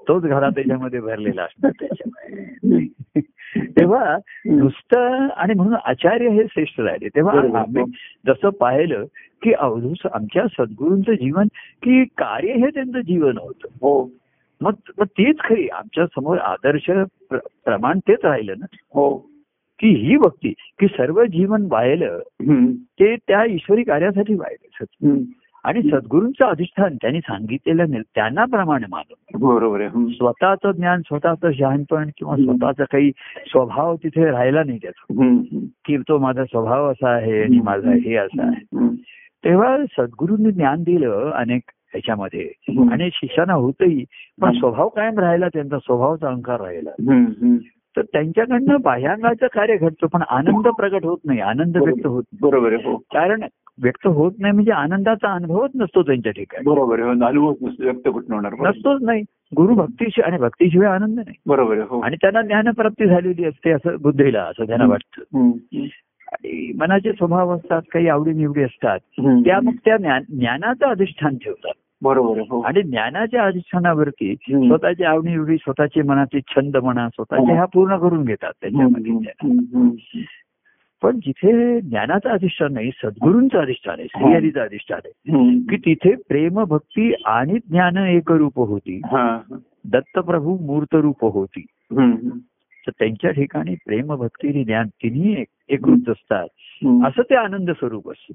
तोच घडा त्याच्यामध्ये भरलेला असतो त्याच्यामध्ये. [LAUGHS] तेव्हा नुसतं आणि म्हणून आचार्य हे श्रेष्ठ राहिले. तेव्हा. आम्ही जसं पाहिलं की अवधूत आमच्या सद्गुरूंचं जीवन की कार्य हे त्यांचं जीवन होतं. हो. मग मग तीच खरी. आमच्यासमोर आदर्श प्र- प्रमाण तेच राहिलं ना. हो. की ही भक्ती की सर्व जीवन वाहिलं. ते त्या ईश्वरी कार्यासाठी वाहिलं. आणि सद्गुरूंचं अधिष्ठान त्यांनी सांगितलेलं नाही त्यांना प्रमाणे मानून बरोबर. स्वतःचं ज्ञान स्वतःचं शहाणपण किंवा. स्वतःचा काही स्वभाव तिथे राहिला नाही त्याचा. की तो माझा स्वभाव असा आहे आणि माझा हे असं आहे. तेव्हा सद्गुरूंनी ज्ञान दिलं अनेक ह्याच्यामध्ये. आणि शिष्याना होतही पण. स्वभाव कायम राहिला त्यांचा स्वभावचा अहंकार राहिला. तर त्यांच्याकडनं बाह्यांगाचं कार्य घडतं पण आनंद प्रगट होत नाही आनंद व्यक्त होत बरोबर आहे हो. कारण व्यक्त होत नाही म्हणजे आनंदाचा अनुभवच नसतो त्यांच्या ठिकाणी. बरोबर हो, व्यक्त होणार. नसतोच नाही. गुरु भक्तीशिवाय आणि भक्तीशिवाय आनंद नाही. बरोबर हो. आणि त्यांना ज्ञानप्राप्ती झालेली असते असं बुद्धीला असं त्यांना वाटतं. आणि मनाचे स्वभाव असतात काही आवडीनिवडी असतात. त्या मग त्या ज्ञान- ज्ञानाचं अधिष्ठान ठेवतात. बरोबर हो आणि ज्ञानाच्या अधिष्ठानावरती. स्वतःची आवडीनिवडी स्वतःचे मनाचे छंद म्हणा स्वतःचे हम्म. ह्या पूर्ण करून घेतात त्याच्यामध्ये. पण जिथे ज्ञानाचं अधिष्ठान नाही सद्गुरूंचं अधिष्ठान आहे श्रीहरीचं अधिष्ठान आहे. की तिथे प्रेम भक्ती आणि ज्ञान एकरूप होती हा. दत्तप्रभू मूर्त रूप होती. तर त्यांच्या ठिकाणी प्रेम भक्ती आणि ज्ञान तिन्ही एक- एकरूप असतात. असं ते आनंद स्वरूप असतं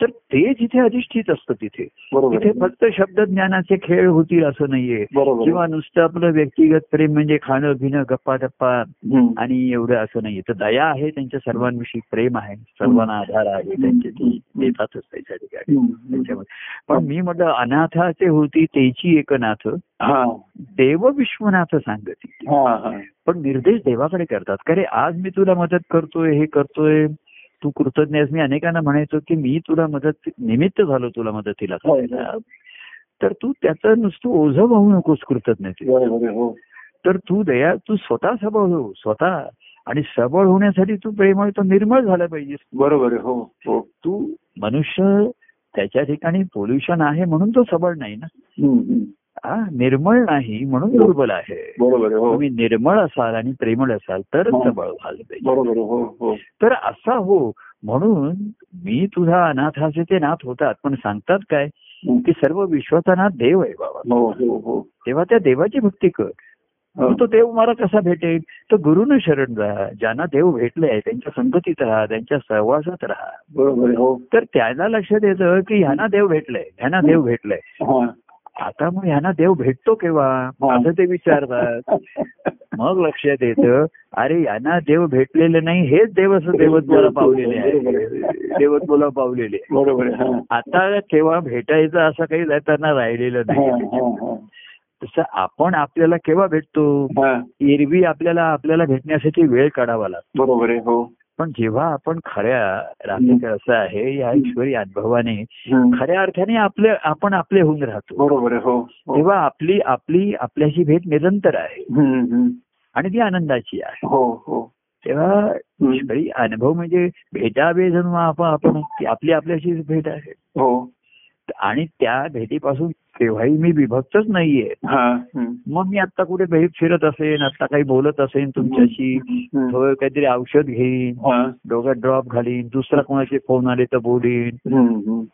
तर ते जिथे अधिष्ठित असतं तिथे तिथे. फक्त शब्द ज्ञानाचे खेळ होतील असं नाहीये. किंवा नुसतं आपलं व्यक्तिगत प्रेम म्हणजे खाणं पिणं गप्पा टप्पा. आणि एवढं असं नाहीये तर दया आहे त्यांच्या सर्वांविषयी प्रेम आहे सर्वांना आधार आहे त्यांचे ते देतातच त्याच्या ठिकाणी. त्याच्यामध्ये पण मी म्हटलं अनाथाचे होती तेची एकनाथ. देव विश्वनाथ सांगती. पण निर्देश देवाकडे करतात का रे आज मी तुला मदत करतोय हे करतोय तू कृतज्ञ आहेस मी अनेकांना म्हणायचो की मी तुला मदत निमित्त झालो तुला मदतीला हो. करायला तर तू त्याचं नुसतं ओझं वाहू नकोस कृतज्ञते. हो. तर तू दया तू स्वतः सबळ हो स्वतः आणि सबळ होण्यासाठी तू प्रेमळ तो निर्मळ झाला पाहिजेस बरोबर. हो. हो. तू मनुष्य त्याच्या ठिकाणी पोल्युशन आहे म्हणून तो सबळ नाही ना. हा निर्मळ नाही म्हणून दुर्बल आहे बरोबर आहे. हो. तुम्ही निर्मळ असाल आणि प्रेमळ असाल तरच हो. सबळ झालं पाहिजे आहे. हो. हो. तर असा हो म्हणून मी तुझा अनाथाचे ते नाथ होतात पण सांगतात काय की सर्व विश्वाचा नाथ देव आहे बाबा हो. हो. हो. तेव्हा त्या देवाची भक्ती कर तो देव मला कसा भेटेल तर गुरुनं शरण राहा ज्यांना देव भेटले त्यांच्या संगतीत राहा त्यांच्या सहवासात राहा आहे. हो. तर त्याला लक्षात येतं की ह्यांना देव भेटलंय ह्यांना देव भेटलंय हा. आता मग ह्यांना देव भेटतो केव्हा हा. असं ते विचारतात मग लक्षात येतं अरे यांना देव भेटलेले नाही हेच देव असं देवत्वाला पावलेले आहे देवत्वाला पावलेले आहे. बरोबर आहे. आता केव्हा भेटायचं असं काही त्यांना राहिलेलं. नाही. तसं आपण आपल्याला केव्हा भेटतो. एरवी आपल्याला आपल्याला भेटण्यासाठी वेळ काढावा लागतो बरोबर आहे. हो. पण जेव्हा आपण खऱ्या राहते असं आहे या ईश्वरी अनुभवाने. खऱ्या अर्थाने आपले आपण आपले होऊन राहतो बरोबर. हो. हो. तेव्हा आपली आपली आपल्याशी भेट निरंतर आहे. आणि ती आनंदाची आहे हो. हो. तेव्हा. ईश्वरी अनुभव म्हणजे भेटावे जणू आपण आपण ती आपली आपल्याशी भेट आहे हो. आणि त्या भेटीपासून केव्हाही मी विभक्तच नाहीये हा. मग मी आता कुठे भेट फिरत असेन आता काही बोलत असेन तुमच्याशी काहीतरी औषध घेईन हा. डोक्यात ड्रॉप घालीन दुसरा कोणाचे फोन आले तर बोलीन.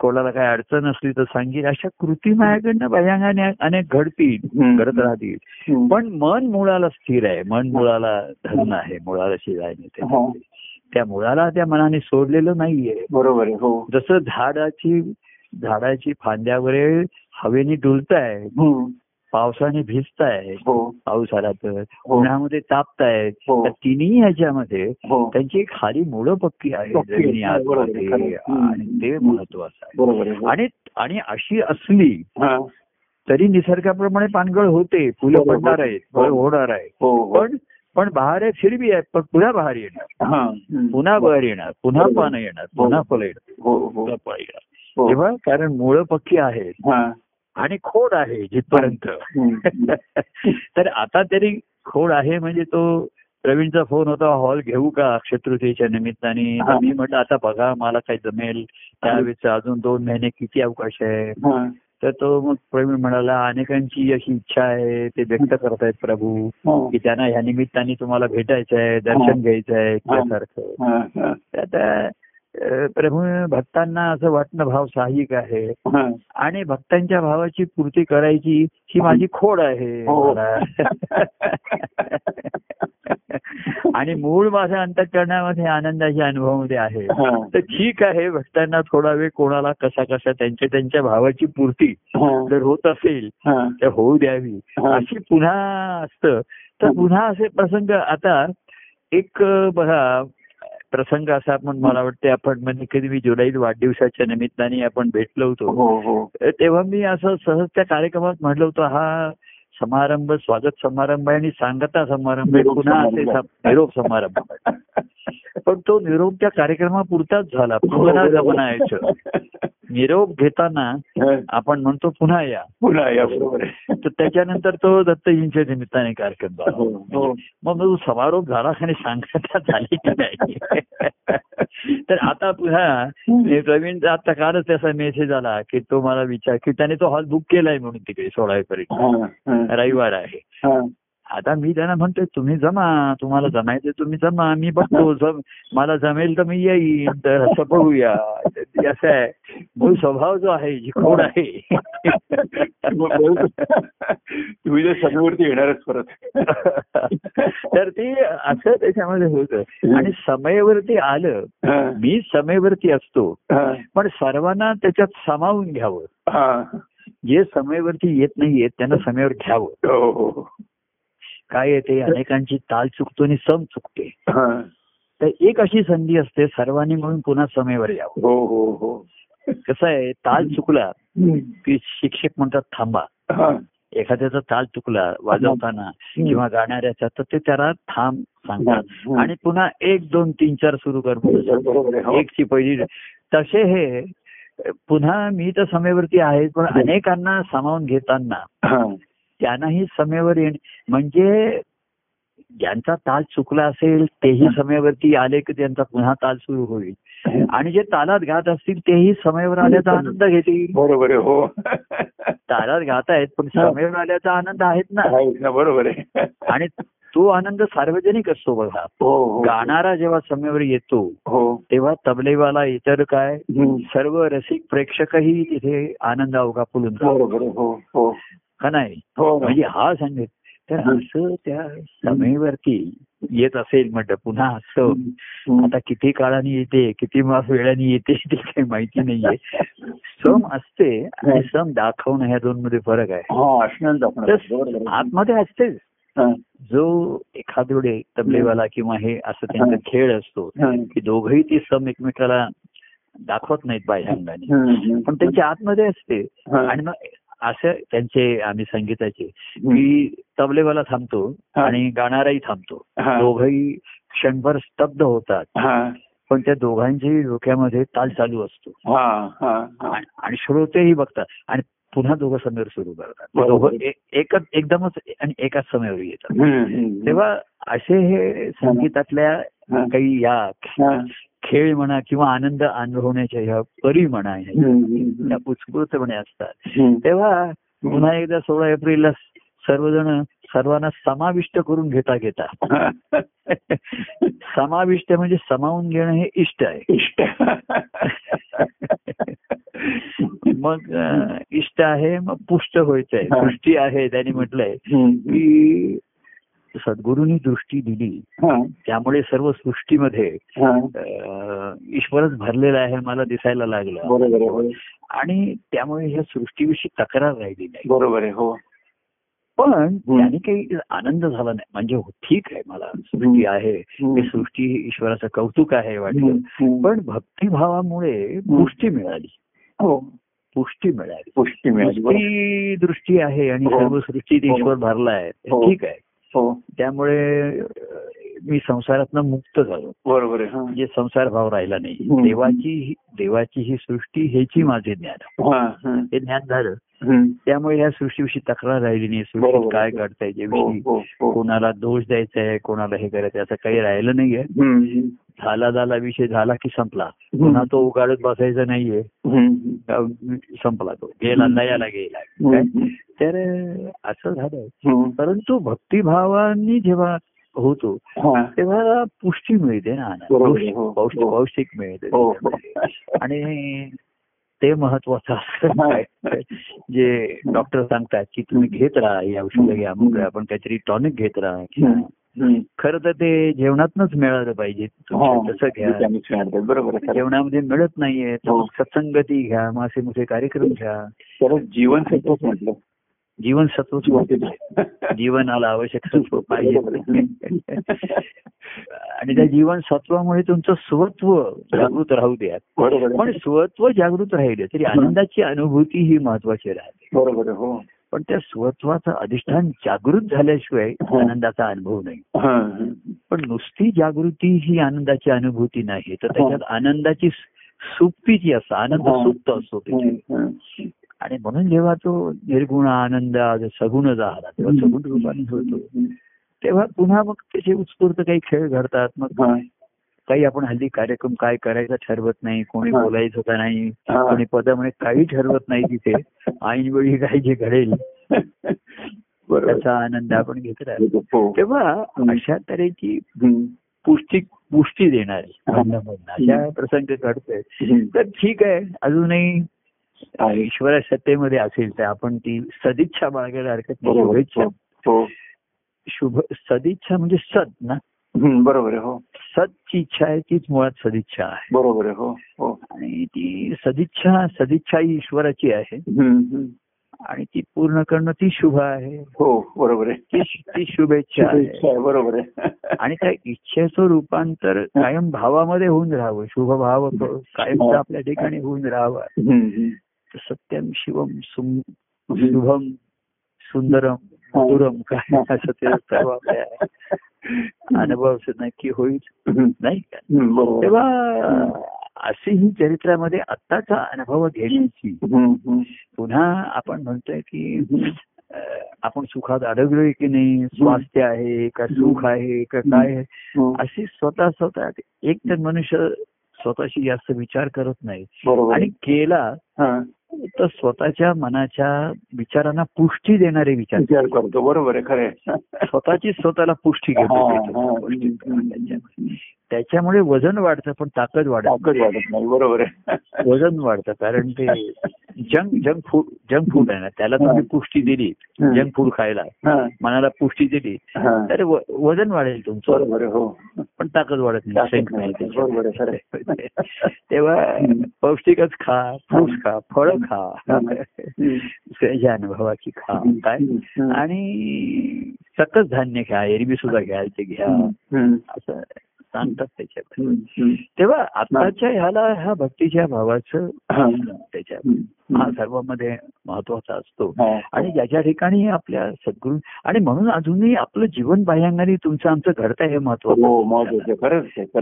कोणाला काही अडचण असली तर सांगेन अशा कृती माझ्याकडनं भयांगाने अनेक घडतील. घडत राहतील. पण मन मुळाला स्थिर आहे मन मुळाला धन आहे मुळाला शिवाय नाही. त्या मुळाला त्या मनाने सोडलेलं नाहीये बरोबर आहे. हो. जसं झाडाची झाडाची फांद्यावर हवेने डुलताय हम्म. पावसाने भिजताय हो. पाऊस आला तर हो. उन्हामध्ये तापतायत हो. तर तिन्ही ह्याच्यामध्ये हो. त्यांची खाली मुळं पक्की आहे. आणि ते महत्वाचं आहे. हो. आणि आणि अशी असली हा. तरी निसर्गाप्रमाणे पानगळ होते फुलं. पडणार आहेत फळं होणार आहे हो. हो. पण पण बहार आहे फिरबी आहे पण पुन्हा बहार येणार हा. पुन्हा बहर येणार पुन्हा. पानं येणार पुन्हा फळं येणार हो. हो. पुन्हा फळं येणार हो. तेव्हा कारण मुळं पक्की आहेत हा. आणि खोड आहे जिथपर्यंत. [LAUGHS] तर आता तरी खोड आहे म्हणजे तो प्रवीणचा फोन होता हॉल घेऊ का तृतीयेच्या निमित्ताने हा. मी म्हटलं आता बघा मला काय जमेल त्यावेळेस अजून दोन महिने किती अवकाश आहे हा. तर तो मग प्रवीण म्हणाला अनेकांची अशी इच्छा आहे ते व्यक्त करतायत प्रभू हा. की त्यांना ह्या निमित्ताने तुम्हाला भेटायचं आहे दर्शन घ्यायचं आहे त्यासारखं हा. हा. प्रभू भक्तांना असं वाटणं भाव साहजिक आहे. आणि भक्तांच्या भावाची पूर्ती करायची ही माझी खोड आहे हो. आणि मूळ माझ्या अंतकरणामध्ये आनंदाच्या अनुभवामध्ये आहे. तर ठीक आहे भक्तांना थोडा वेळ कोणाला कसा कसा त्यांच्या त्यांच्या भावाची पूर्ती. जर होत असेल. तर होऊ द्यावी. अशी पुन्हा असतं तर पुन्हा असे प्रसंग आता एक बघा प्रसंग असा आपण मला वाटते आपण म्हणजे कधी मी जुलैत वाढदिवसाच्या निमित्ताने आपण भेटलो होतो हो. हो. तेव्हा मी असं सहज त्या कार्यक्रमात म्हटलं होतं हा समारंभ स्वागत समारंभ आहे आणि सांगता समारंभ आहे. पुन्हा असे निरोप समारंभ आहे. पण तो निरोप त्या कार्यक्रमापुरताच झाला. पुन्हा जमनायचं. निरोप घेताना आपण म्हणतो पुन्हा या. पुन्हा या बरोबर तर त्याच्यानंतर तो दत्तजींच्या निमित्ताने कार्यक्रम झाला. हो, हो. मग तो समारोप झाला आणि सांगता झाली की नाही. तर आता पुन्हा हे प्रवीणचा आता कालच त्याचा मेसेज आला की तो मला विचार की त्याने तो हॉल बुक केलाय म्हणून तिकडे सोळावीपर्यंत. हा, हा, रविवार आहे. हा. आता मी त्यांना म्हणतोय तुम्ही जमा तुम्हाला जमायचं तुम्ही जमा मी बघतो जम मला जमेल तर मी येईन तर असं बघूया. [LAUGHS] असं आहे. मूळ स्वभाव जो आहे जी खोड आहे. तुम्ही जर येणारच परत. [LAUGHS] तर ते असं त्याच्यामध्ये होतं. आणि समयवरती आलं मी समयवरती असतो. पण सर्वांना त्याच्यात सामावून घ्यावं. जे समयवरती येत नाहीयेत त्यांना समयावर घ्यावं हो, हो, हो. काय येते अनेकांची ताल चुकतो आणि सम चुकते हा. तर एक अशी संधी असते सर्वांनी म्हणून पुन्हा समयवर यावं हो हो हो कसं आहे ताल चुकला. की शिक्षक म्हणतात थांबा हा. एखाद्याचा ताल चुकला वाजवताना किंवा गाणाऱ्याचा तर ते त्याला थांब सांगतात. आणि पुन्हा एक दोन तीन चार सुरू कर हो. एकची पहिली तसे हे पुन्हा मी तर समयवरती आहे पण अनेकांना सामावून घेताना हा. त्यांनाही समयवर येणे म्हणजे ज्यांचा ताल चुकला असेल तेही समयावरती आले की त्यांचा पुन्हा ताल सुरू होईल. आणि जे तालात गात असतील तेही समयावर आल्याचा आनंद घेतील. बरोबर आहे हो. तालात गात आहेत पण समयावर आल्याचा आनंद आहेत ना बरोबर आहे. आणि तो आनंद सार्वजनिक असतो बघा. हो हो गाणारा जेव्हा समयावर येतो हो. तेव्हा तबलेवाला इतर काय. सर्व रसिक प्रेक्षकही तिथे आनंद अवघा फुलून हो हो. का नाही? हो म्हणजे हा संगीत तर असं त्या समयवरती येत असेल म्हटलं पुन्हा असं. आता किती काळाने येते किती मास वेळाने येते [LAUGHS] ते काही माहिती नाहीये. [LAUGHS] सम असते आणि सम दाखवणं ह्या दोन मध्ये फरक आहे. हा. आतमध्ये असतेच. हा. जो एखाद तबलेवाला किंवा हे असं त्यांचा खेळ असतो. की दोघही ती सम एकमेकाला दाखवत नाहीत बाह्यांगाने हम्म. पण त्यांच्या आतमध्ये असते. आणि मग असं त्यांचे आम्ही संगीताचे. की तबलेवाला थांबतो. आणि गाणाराही थांबतो. दोघही क्षणभर स्तब्ध होतात. पण त्या दोघांच्याही डोक्यामध्ये ताल चालू असतो आणि श्रोतेही बघतात आणि पुन्हा दोघं समोर सुरू करतात एकच एकदमच आणि एकाच समयावर येतात. तेव्हा असे हे संगीतातल्या. काही या. खेळ म्हणा किंवा आनंद अनुभवण्याच्या ह्या परी म्हणा ह्या उत्स्फूर्तपणे असतात. तेव्हा पुन्हा एकदा सोळा एप्रिलला सर्वजण सर्वांना समाविष्ट करून घेता घेता. [LAUGHS] समाविष्ट म्हणजे समावून घेणं हे इष्ट आहे इष्ट [LAUGHS] मग इष्ट आहे मग पुष्ट व्हायचंय हा. दृष्टी आहे त्यांनी म्हटलंय. की सद्गुरूंनी दृष्टी दिली. त्यामुळे सर्व सृष्टीमध्ये ईश्वरच भरलेला आहे मला दिसायला लागलं आहे. आणि त्यामुळे ह्या सृष्टीविषयी तक्रार राहिली नाही बरोबर आहे हो पण त्याने काही आनंद झाला नाही. म्हणजे हो, ठीक आहे मला सृष्टी आहे. ही सृष्टी ईश्वराचं कौतुक आहे वाटलं. पण भक्तिभावामुळे पुष्टी मिळाली. हो. पुष्टी मिळाली. पुष्टी मिळाली दृष्टी आहे आणि हो. सर्व सृष्टीत हो. ईश्वर भरला आहे. ठीक आहे. त्यामुळे मी संसारातनं मुक्त झालो. बरोबर. म्हणजे संसार भाव राहिला नाही. देवाची ही- देवाची ही सृष्टी हेची माझे ज्ञान. हा, ज्ञान झालं. त्यामुळे ह्या सृष्टीविषयी तक्रार राहिली नाही सृष्टीत बरोबर. काय घडतंय हो, याविषयी हो, हो. कोणाला दोष द्यायचा आहे कोणाला हे करायचं असं काही राहिलं नाहीये. झाला झाला विषय झाला की संपला पुन्हा तो उगाडत बसायचा नाहीये संपला तो गेला लयाला गेला. तर असं झालं. परंतु भक्तिभावानी जेव्हा होतो हा. तेव्हा पुष्टी मिळते ना हो, पौष्टिक हो. पौष्टिक मिळते हो. आणि ते महत्वाचं असतं. [LAUGHS] जे डॉक्टर सांगतात की तुम्ही घेत राहा ही औषधं घ्या मग आपण काहीतरी टॉनिक घेत राहा. खरं तर ते जेवणातनच मिळालं पाहिजे हा. तसं घ्या. बरोबर. जेवणामध्ये मिळत नाहीये हो. सत्संगती घ्या मग असे मोठे कार्यक्रम घ्या जीवन म्हटलं जीवनसत्वच जीवनाला आवश्यक [LAUGHS] सत्व पाहिजे आणि त्या जीवनसत्वामुळे तुमचं स्वत्व जागृत राहू द्या पण. स्वत्व जागृत राहिले तरी आनंदाची अनुभूती ही महत्वाची राहते बरोबर. हो पण त्या स्वत्वाचं अधिष्ठान जागृत झाल्याशिवाय. आनंदाचा अनुभव नाही. पण नुसती जागृती ही आनंदाची अनुभूती नाही तर त्याच्यात आनंदाची सुप्ती जी असते आनंद. सुप्त असतो. आणि म्हणून जेव्हा तो निर्गुण आनंद सगुण झाला तेव्हा सगुण रूपाने होतो तेव्हा पुन्हा मग त्याचे उत्स्फूर्त काही खेळ घडतात मग. काही आपण हल्ली कार्यक्रम काय करायचा ठरवत नाही कोणी. बोलायचं का नाही. कोणी पद म्हणे काही ठरवत नाही तिथे [LAUGHS] ऐनवेळी काही जे घडेल त्याचा आनंद आपण घेत राहतो हो. तेव्हा. अशा तऱ्हेची. पुष्टी पुष्टी देणारी अशा प्रसंग घडतोय. तर ठीक आहे अजूनही. ईश्वर सत्तेमध्ये असेल तर आपण ती सदिच्छा बाळगायला हरकत नाही. शुभेच्छा. हो. हो. शुभ सदिच्छा म्हणजे सद ना. बरोबर आहे हो. सदची इच्छा आहे तीच मुळात सदिच्छा आहे. बरोबर आहे हो हो. आणि ती सदिच्छा सदिच्छा ही ईश्वराची आहे. आणि ती पूर्ण करणं ती शुभ आहे. हो बरोबर आहे. ती शुभेच्छा आहे. बरोबर आहे. आणि त्या इच्छेचं रूपांतर कायम भावामध्ये होऊन राहावं. शुभ भाव कायम आपल्या ठिकाणी होऊन राहावं. सत्यम शिवम. शुभम सुंदरम मधुरम काय [LAUGHS] असं ते सर्व आपल्या अनुभव नक्की होईल. नाही का? तेव्हा अशी ही चरित्रामध्ये आत्ताचा अनुभव घेण्याची. पुन्हा आपण म्हणतोय की आपण सुखात अडगलोय की नाही? स्वास्थ्य आहे का? सुख आहे का? काय आहे. अशी स्वतः स्वतः एक तर मनुष्य स्वतःशी जास्त विचार करत नाही आणि. केला हा. तर स्वतःच्या मनाच्या विचारांना पुष्टी देणारे विचार विचार करतो बरोबर आहे खरं. [LAUGHS] स्वतःची स्वतःला पुष्टी घेतो त्याच्यामुळे. वजन वाढतं पण ताकद वाढत नाही बरोबर आहे. [LAUGHS] वजन वाढतं कारण ते junk junk food junk food आहे ना त्याला तुम्ही पुष्टी दिली. जंक फूड खायला. मनाला पुष्टी दिली. तर वजन वाढेल तुमचं बरोबर हो पण ताकद वाढत नाही. [LAUGHS] तेव्हा. पौष्टिकच खा फ्रुट्स खा फळं खा हं. दुसऱ्याच्या अनुभवाची खा काय. आणि सकस धान्य घ्या एरवी सुद्धा घ्यायचे घ्या हं. असं सांगतात त्याच्यात. तेव्हा आताच्या ह्याला ह्या भक्तीच्या भावाचं. त्याच्यात हं. सर्वांमध्ये महत्त्वाचा असतो. आणि ज्याच्या ठिकाणी आपल्या सद्गुरू आणि म्हणून अजूनही आपलं जीवन बाह्यांगाने तुमचं आमचं घडतं हे हो महत्वाचं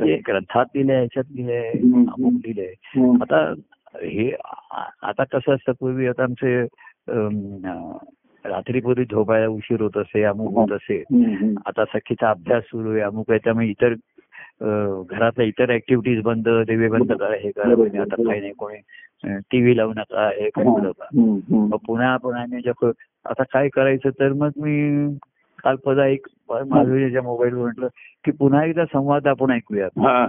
हे. ग्रंथात दिलंय ह्याच्यात हम्म. अमुक हं. आता हे आता कसं असतं पूर्वी आता आमचे रात्रीपूर्वी झोपायला उशीर होत असे अमुक होत असे हं. हं. आता सखीचा अभ्यास सुरू आहे अमुक आहे त्यामुळे इतर घरातल्या इतर ऍक्टिव्हिटीज बंद देवे बंद करा हे करा म्हणजे आता. काही नाही कोणी टीव्ही लावू नका हे करू नका. मग पुन्हा आपण आम्ही जेव्हा आता काय करायचं तर मग मी काल पदा एक माधुरीच्या मोबाईल म्हटलं की पुन्हा एकदा संवाद आपण ऐकूया हा.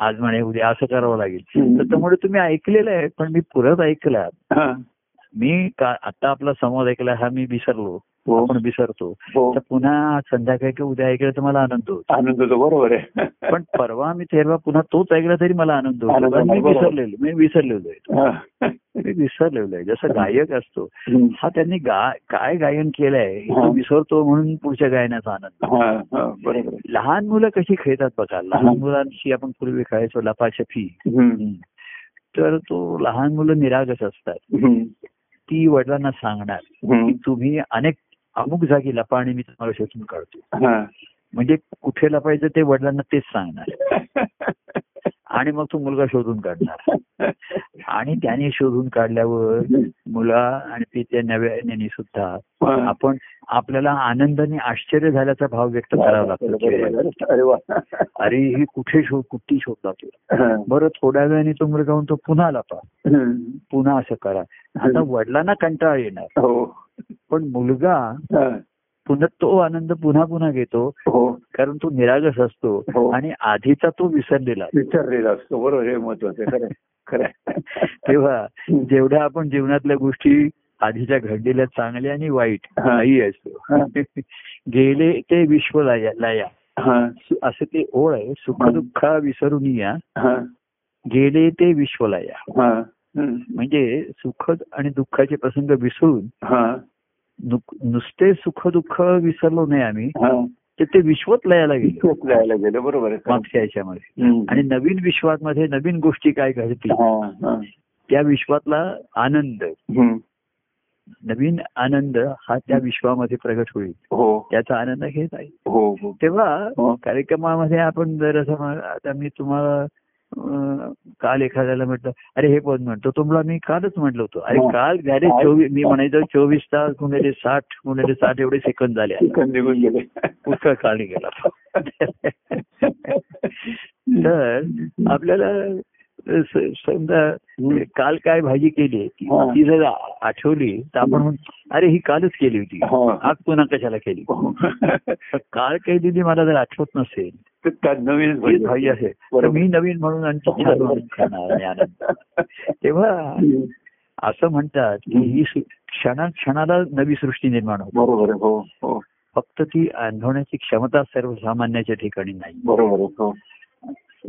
आज म्हणे उद्या असं करावं लागेल. तर त्यामुळे तुम्ही ऐकलेलं आहे पण मी परत ऐकला हा. मी का आता आपला संवाद ऐकला हा मी विसरलो आपण विसरतो हो तर पुन्हा संध्याकाळी किंवा उद्या ऐकलं तर मला आनंद होतो आनंद होतो बरोबर आहे [LAUGHS] पण परवा मी तेव्हा पुन्हा तोच ऐकला तरी मला आनंद होतो मी. विसरलेलो मी विसरलेलो आहे हा. मी विसरलेलो आहे जसं गायक असतो हं. हा त्यांनी काय गायन केलंय हे हा. विसरतो म्हणून पुढच्या गायनाचा आनंद हा. हा. लहान मुलं कशी खेळतात बघा लहान हा. मुलांशी आपण पूर्वी खेळायचो लपाछपी हं. तर तो लहान मुलं निरागस असतात हं. ती वडिलांना सांगणार हं. की तुम्ही अनेक अमुक जागी लपा आणि मी तुम्हाला शोधून काढतो. हा. म्हणजे कुठे लपायचं ते वडिलांना तेच सांगणार. [LAUGHS] आणि मग तो मुलगा शोधून काढणार. आणि त्याने शोधून काढल्यावर मुला आणि ते त्या नव्याने सुद्धा. आपण आपल्याला आनंदाने आश्चर्य झाल्याचा भाव व्यक्त करावा लागतो. अरे ही कुठे शोध कुठली शोधला तू. बरं थोड्या वेळाने तो मुलगा म्हणतो पुन्हा लपा. पुन्हा असं करा. आता वडिलांना कंटाळा येणार. हो. पण मुलगा. पुन्हा तो आनंद पुन्हा पुन्हा घेतो हो. कारण तो निरागस असतो हो. आणि आधीचा तो विसरलेला असतो. विचारलेला असतो. बरोबर हे महत्वाचं खरं खरं तेव्हा जेवढ्या आपण जीवनातल्या गोष्टी आधीच्या घडलेल्या चांगल्या आणि वाईट हा. काही असतो. गेले ते विश्व लया हा. असं ते ओळ आहे. सुख. दुःख विसरून या. हा. गेले ते विश्वलया. म्हणजे सुख आणि दुःखाचे प्रसंग विसरून हा. नुसते सुख दुःख विसरलो नाही आम्ही हा तर ते विश्वत लयाला गेलो गेलं बरोबर. मागच्या याच्यामध्ये हं. आणि नवीन विश्वामध्ये नवीन गोष्टी काय घडतील हा, हा. त्या विश्वातला आनंद हं. नवीन आनंद हा त्या विश्वामध्ये प्रगट होईल हो त्याचा आनंद घेत आहे हो हो तेव्हा हो. कार्यक्रमामध्ये आपण जर असं आता मी तुम्हाला काल एखाद्याला म्हटलं अरे हे पद म्हणतो? तुम्हाला मी कालच म्हटलं होतं. अरे. काल काल- चोवीस मी म्हणायचं चोवीस तास गुणिले साठ गुणिले साठ एवढे सेकंद झाले पुष्कळ काळ गेला. [LAUGHS] तर आपल्याला समजा काल काय भाजी केली ती जर आठवली तर आपण अरे ही कालच केली होती. आज पुन्हा कशाला केली? हो. काल केलेली मला जर आठवत नसेल नवीन भाजी. असेल तर. मी नवीन म्हणून आणखी खाणार तेव्हा असं म्हणतात की ही क्षणा क्षणाला नवी सृष्टी निर्माण होते. हो हो. फक्त ती अनुभवण्याची क्षमता सर्वसामान्याच्या ठिकाणी नाही. बरोबर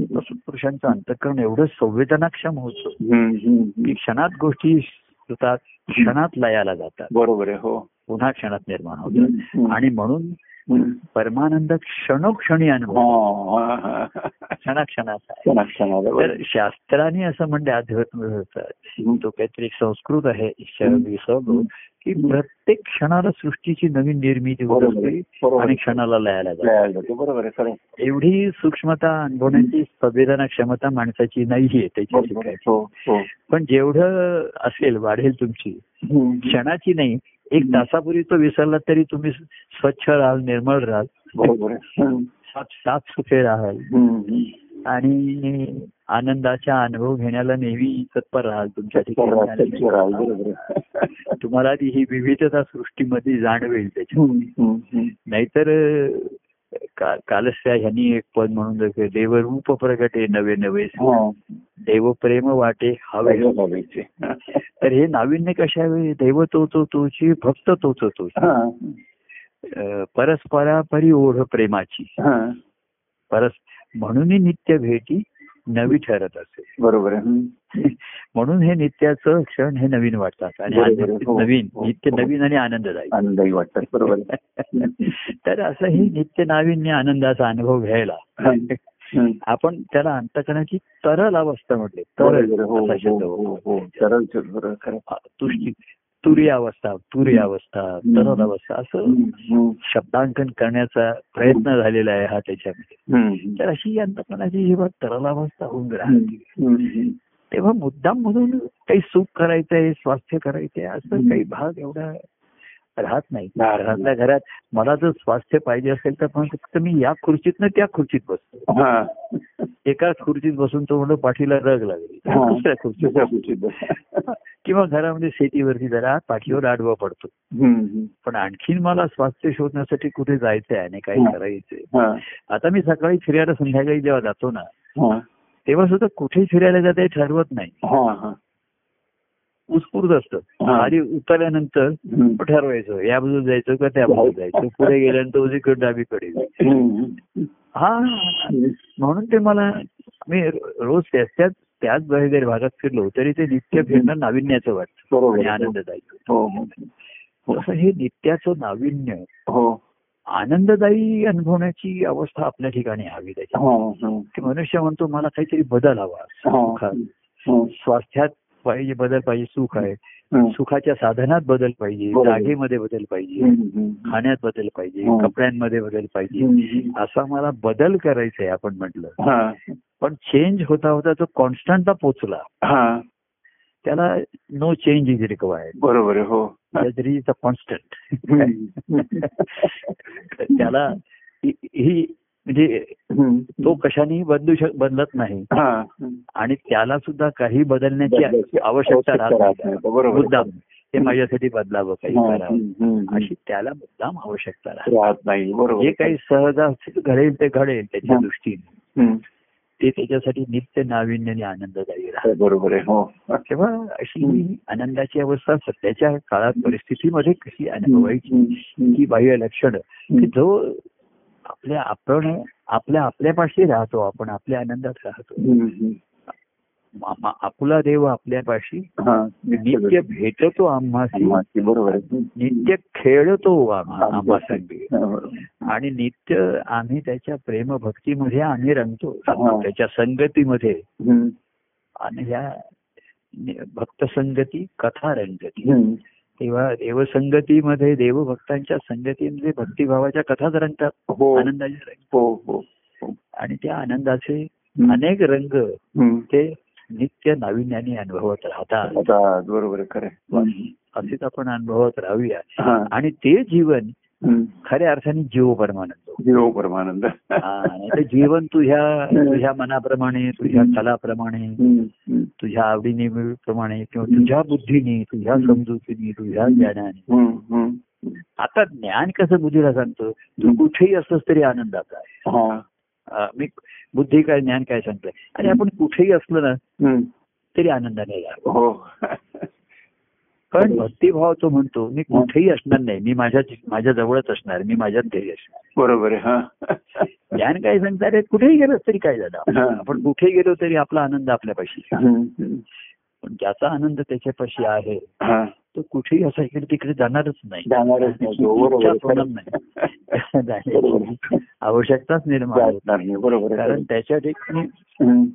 पुरुषांचं अंतकरण एवढं संवेदनाक्षम होतं की. क्षणात गोष्टी होतात क्षणात लयाला जातात बरोबर आहे हो पुन्हा क्षणात निर्माण होतात हम्म. आणि म्हणून. परमानंद क्षणोक्षणी अनुभव. क्षणाक्षणाचा तर. शास्त्राने असं म्हणले अध्यात्म. तो काहीतरी संस्कृत आहे की प्रत्येक क्षणाला सृष्टीची नवीन निर्मिती होत. असते आणि. क्षणाला लयाला जाते. बरोबर. एवढी सूक्ष्मता अनुभवण्याची संवेदना क्षमता माणसाची नाहीये त्याची हो हो पण जेवढं असेल वाढेल तुमची. क्षणाची नाही एक तासापूर्वी तो विसरला तरी तुम्ही स्वच्छ राहाल निर्मळ राहाल. साफ साफ सुखे राहाल. आणि आनंदाचा अनुभव घेण्याला नेहमी तत्पर राहाल तुमच्या. ठिकाणी. [LAUGHS] तुम्हाला ती ही विविधता सृष्टीमध्ये जाणवेल त्याच्या हम्म. नाहीतर अं, का- कालच त्या ह्यांनी एक पद म्हणून देवरूप प्रगटे नवे नवे. देव प्रेम वाटे हवे. [LAUGHS] तर हे नाविन्य कशावे देव तो तो तोची भक्त तोच तोच हा. अं, परस्परा परी ओढ प्रेमाची. परस म्हणून नित्य भेटी नवी ठरत असे बरोबर. [LAUGHS] म्हणून हे नित्याचं क्षण हे नवीन वाटतात आणि हो. नवीन हो. नित्य हो. नवीन आणि आनंददायी आनंदही वाटतात बरोबर. [LAUGHS] तर असं हे नित्य नाविन्य आनंदाचा अनुभव घ्यायला. आपण त्याला अंतकणाची तरल अवस्था म्हटले तरल तुष्टी तुरी अवस्था तुरी अवस्था तरल अवस्था असं हम्म. शब्दांकन करण्याचा प्रयत्न झालेला आहे हा त्याच्यामध्ये. तर अशी ही अंतकणाची जेव्हा तरल अवस्था होऊन राहते. तेव्हा मुद्दाम म्हणून काही सुख करायचंय स्वास्थ्य करायचंय असं. काही भाग एवढा राहत नाही घरातल्या घरात मला जर स्वास्थ्य पाहिजे असेल तर पण फक्त मी या खुर्चीतनं त्या खुर्चीत बसतो हा. एका खुर्चीत बसून तो म्हणतो पाठीला रग लागली. दुसऱ्या खुर्चीत. किंवा घरामध्ये शेतीवरती जरा पाठीवर आडवा पडतो. पण आणखीन मला स्वास्थ्य शोधण्यासाठी कुठे जायचंय आणि काही. करायचंय. आता मी सकाळी फिरायला संध्याकाळी जेव्हा जातो ना. तेव्हा सुद्धा कुठे फिरायला जाते ठरवत नाही. उत्स्फूर्त असतं हा. खाली उतरल्यानंतर. ठरवायचं या बाजूला जायचं का त्या बाजूला जायचं पुढे गेल्यानंतर उजवीकडे डावीकडे. हा म्हणून ते मला मी रोज त्याच त्याच त्याच वगैरे भागात फिरलो तरी ते नित्य फिरणं नाविन्याचं वाटतं आणि. आनंददायी हो हो तसं हे नित्याचं नाविन्य हो आनंददायी अनुभवण्याची अवस्था आपल्या ठिकाणी हवी हा, हा. की मनुष्य म्हणतो मला काहीतरी बदल हवा हा. हा. स्वास्थ्यात पाहिजे बदल पाहिजे सुख आहे. सुखाच्या साधनात बदल पाहिजे. जागेमध्ये बदल पाहिजे. खाण्यात बदल पाहिजे. कपड्यांमध्ये बदल पाहिजे. असा मला बदल करायचा आहे आपण म्हटलं. पण चेंज होता होता तो कॉन्स्टंटला पोचला. त्याला नो चेंज इज रिक्वायर्ड बरोबर हो कॉन्स्टंट. [LAUGHS] त्याला ही- म्हणजे. तो कशानेही बदलू शक बदलत नाही हा. आणि त्याला सुद्धा काही बदलण्याची आवश्यकता राहत नाही. मुद्दाम हे माझ्यासाठी बदलावं काही. करावं. अशी त्याला मुद्दाम आवश्यकता राहते नाही जे काही सहज घडेल ते घडेल त्याच्या. दृष्टीने. ते त्याच्यासाठी नित्य नाविन्य आणि आनंददायी राहत बरोबर आहे हो तेव्हा अशी ही आनंदाची अवस्था सध्याच्या काळात परिस्थितीमध्ये कशी अनुभवायची. ही बाह्य लक्षणं जो आपल्या आपण आपल्या आपल्यापाशी राहतो आपण आपल्या आनंदात राहतो आपला देव आपल्यापाशी. नित्य भेटतो आम्हाशी बरोबर नित्य खेळतो आम्हा. आणि नित्य आम्ही त्याच्या प्रेम भक्तीमध्ये आम्ही रंगतो. त्याच्या संगतीमध्ये. आणि ह्या भक्त संगती कथा रंगती. तेव्हा देवसंगतीमध्ये देवभक्तांच्या संगतीमध्ये भक्तिभावाच्या कथाच रंगतात हो आनंदाचे रंग हो हो हो. आणि त्या आनंदाचे. अनेक रंग. ते नित्य नाविन्याने अनुभवत राहतात बरोबर खरं. असेच आपण अनुभवत राहूया. आणि ते जीवन. खऱ्या अर्थाने जीव परमानंद. जीव परमानंद. जीवन तुझ्या तुझ्या मनाप्रमाणे तुझ्या कलाप्रमाणे. तुझ्या आवडीने किंवा तुझ्या बुद्धीने तुझ्या समजुतीने तुझ्या ज्ञानाने. आता ज्ञान कसं बुद्धीला सांगतो? तू कुठेही असतोस तरी आनंदाचा आहे. मी बुद्धी काय ज्ञान काय सांगतोय? आणि आपण कुठेही असलो ना. तरी आनंदाने पण भक्तिभाव तो म्हणतो मी कुठेही असणार नाही. मी माझ्या माझ्या जवळच असणार मी माझ्यात घरी असणार बरोबर आहे हा. ज्ञान काय सांगतात "अरे, कुठेही गेलोस तरी काय झालं. आपण कुठेही गेलो तरी आपला आनंद आपल्यापाशी. पण ज्याचा आनंद त्याच्यापाशी आहे हा. तो कुठेही असा इकडे तिकडे जाणारच नाही. आवश्यकताच निर्माण कारण त्याच्या ठिकाणी.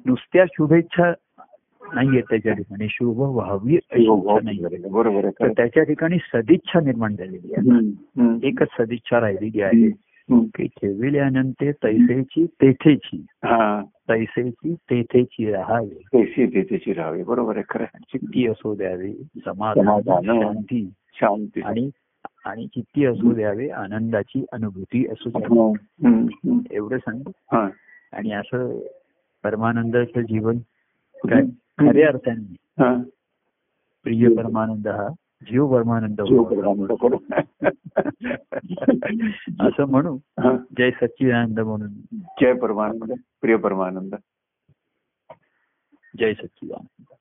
नुसत्या शुभेच्छा नाहीये त्याच्या ठिकाणी शुभ व्हावी हो, हो, बरोबर आहे तर. त्याच्या ठिकाणी सदिच्छा निर्माण झालेली आहे. एकच सदिच्छा राहिलेली आहे. की ठेविल्यानंतर तैसेची तेथेची हा तैसेची तेथेची राहावी त्याची राहावी बरोबर आहे खरं. चित्ती असू द्यावी समाधान समाधान. शांती शांती आणि आणि चित्ती असू द्यावे आनंदाची अनुभूती असू द्यावी. हम्म. एवढं सांग हा. आणि असं परमानंदाचं जीवन काय खऱ्या अर्थाने. प्रिय परमानंद हा जीव परमानंद. असं म्हणू. जय सच्चिदानंद म्हणून जय परमानंद प्रिय परमानंद जय सच्चिदानंद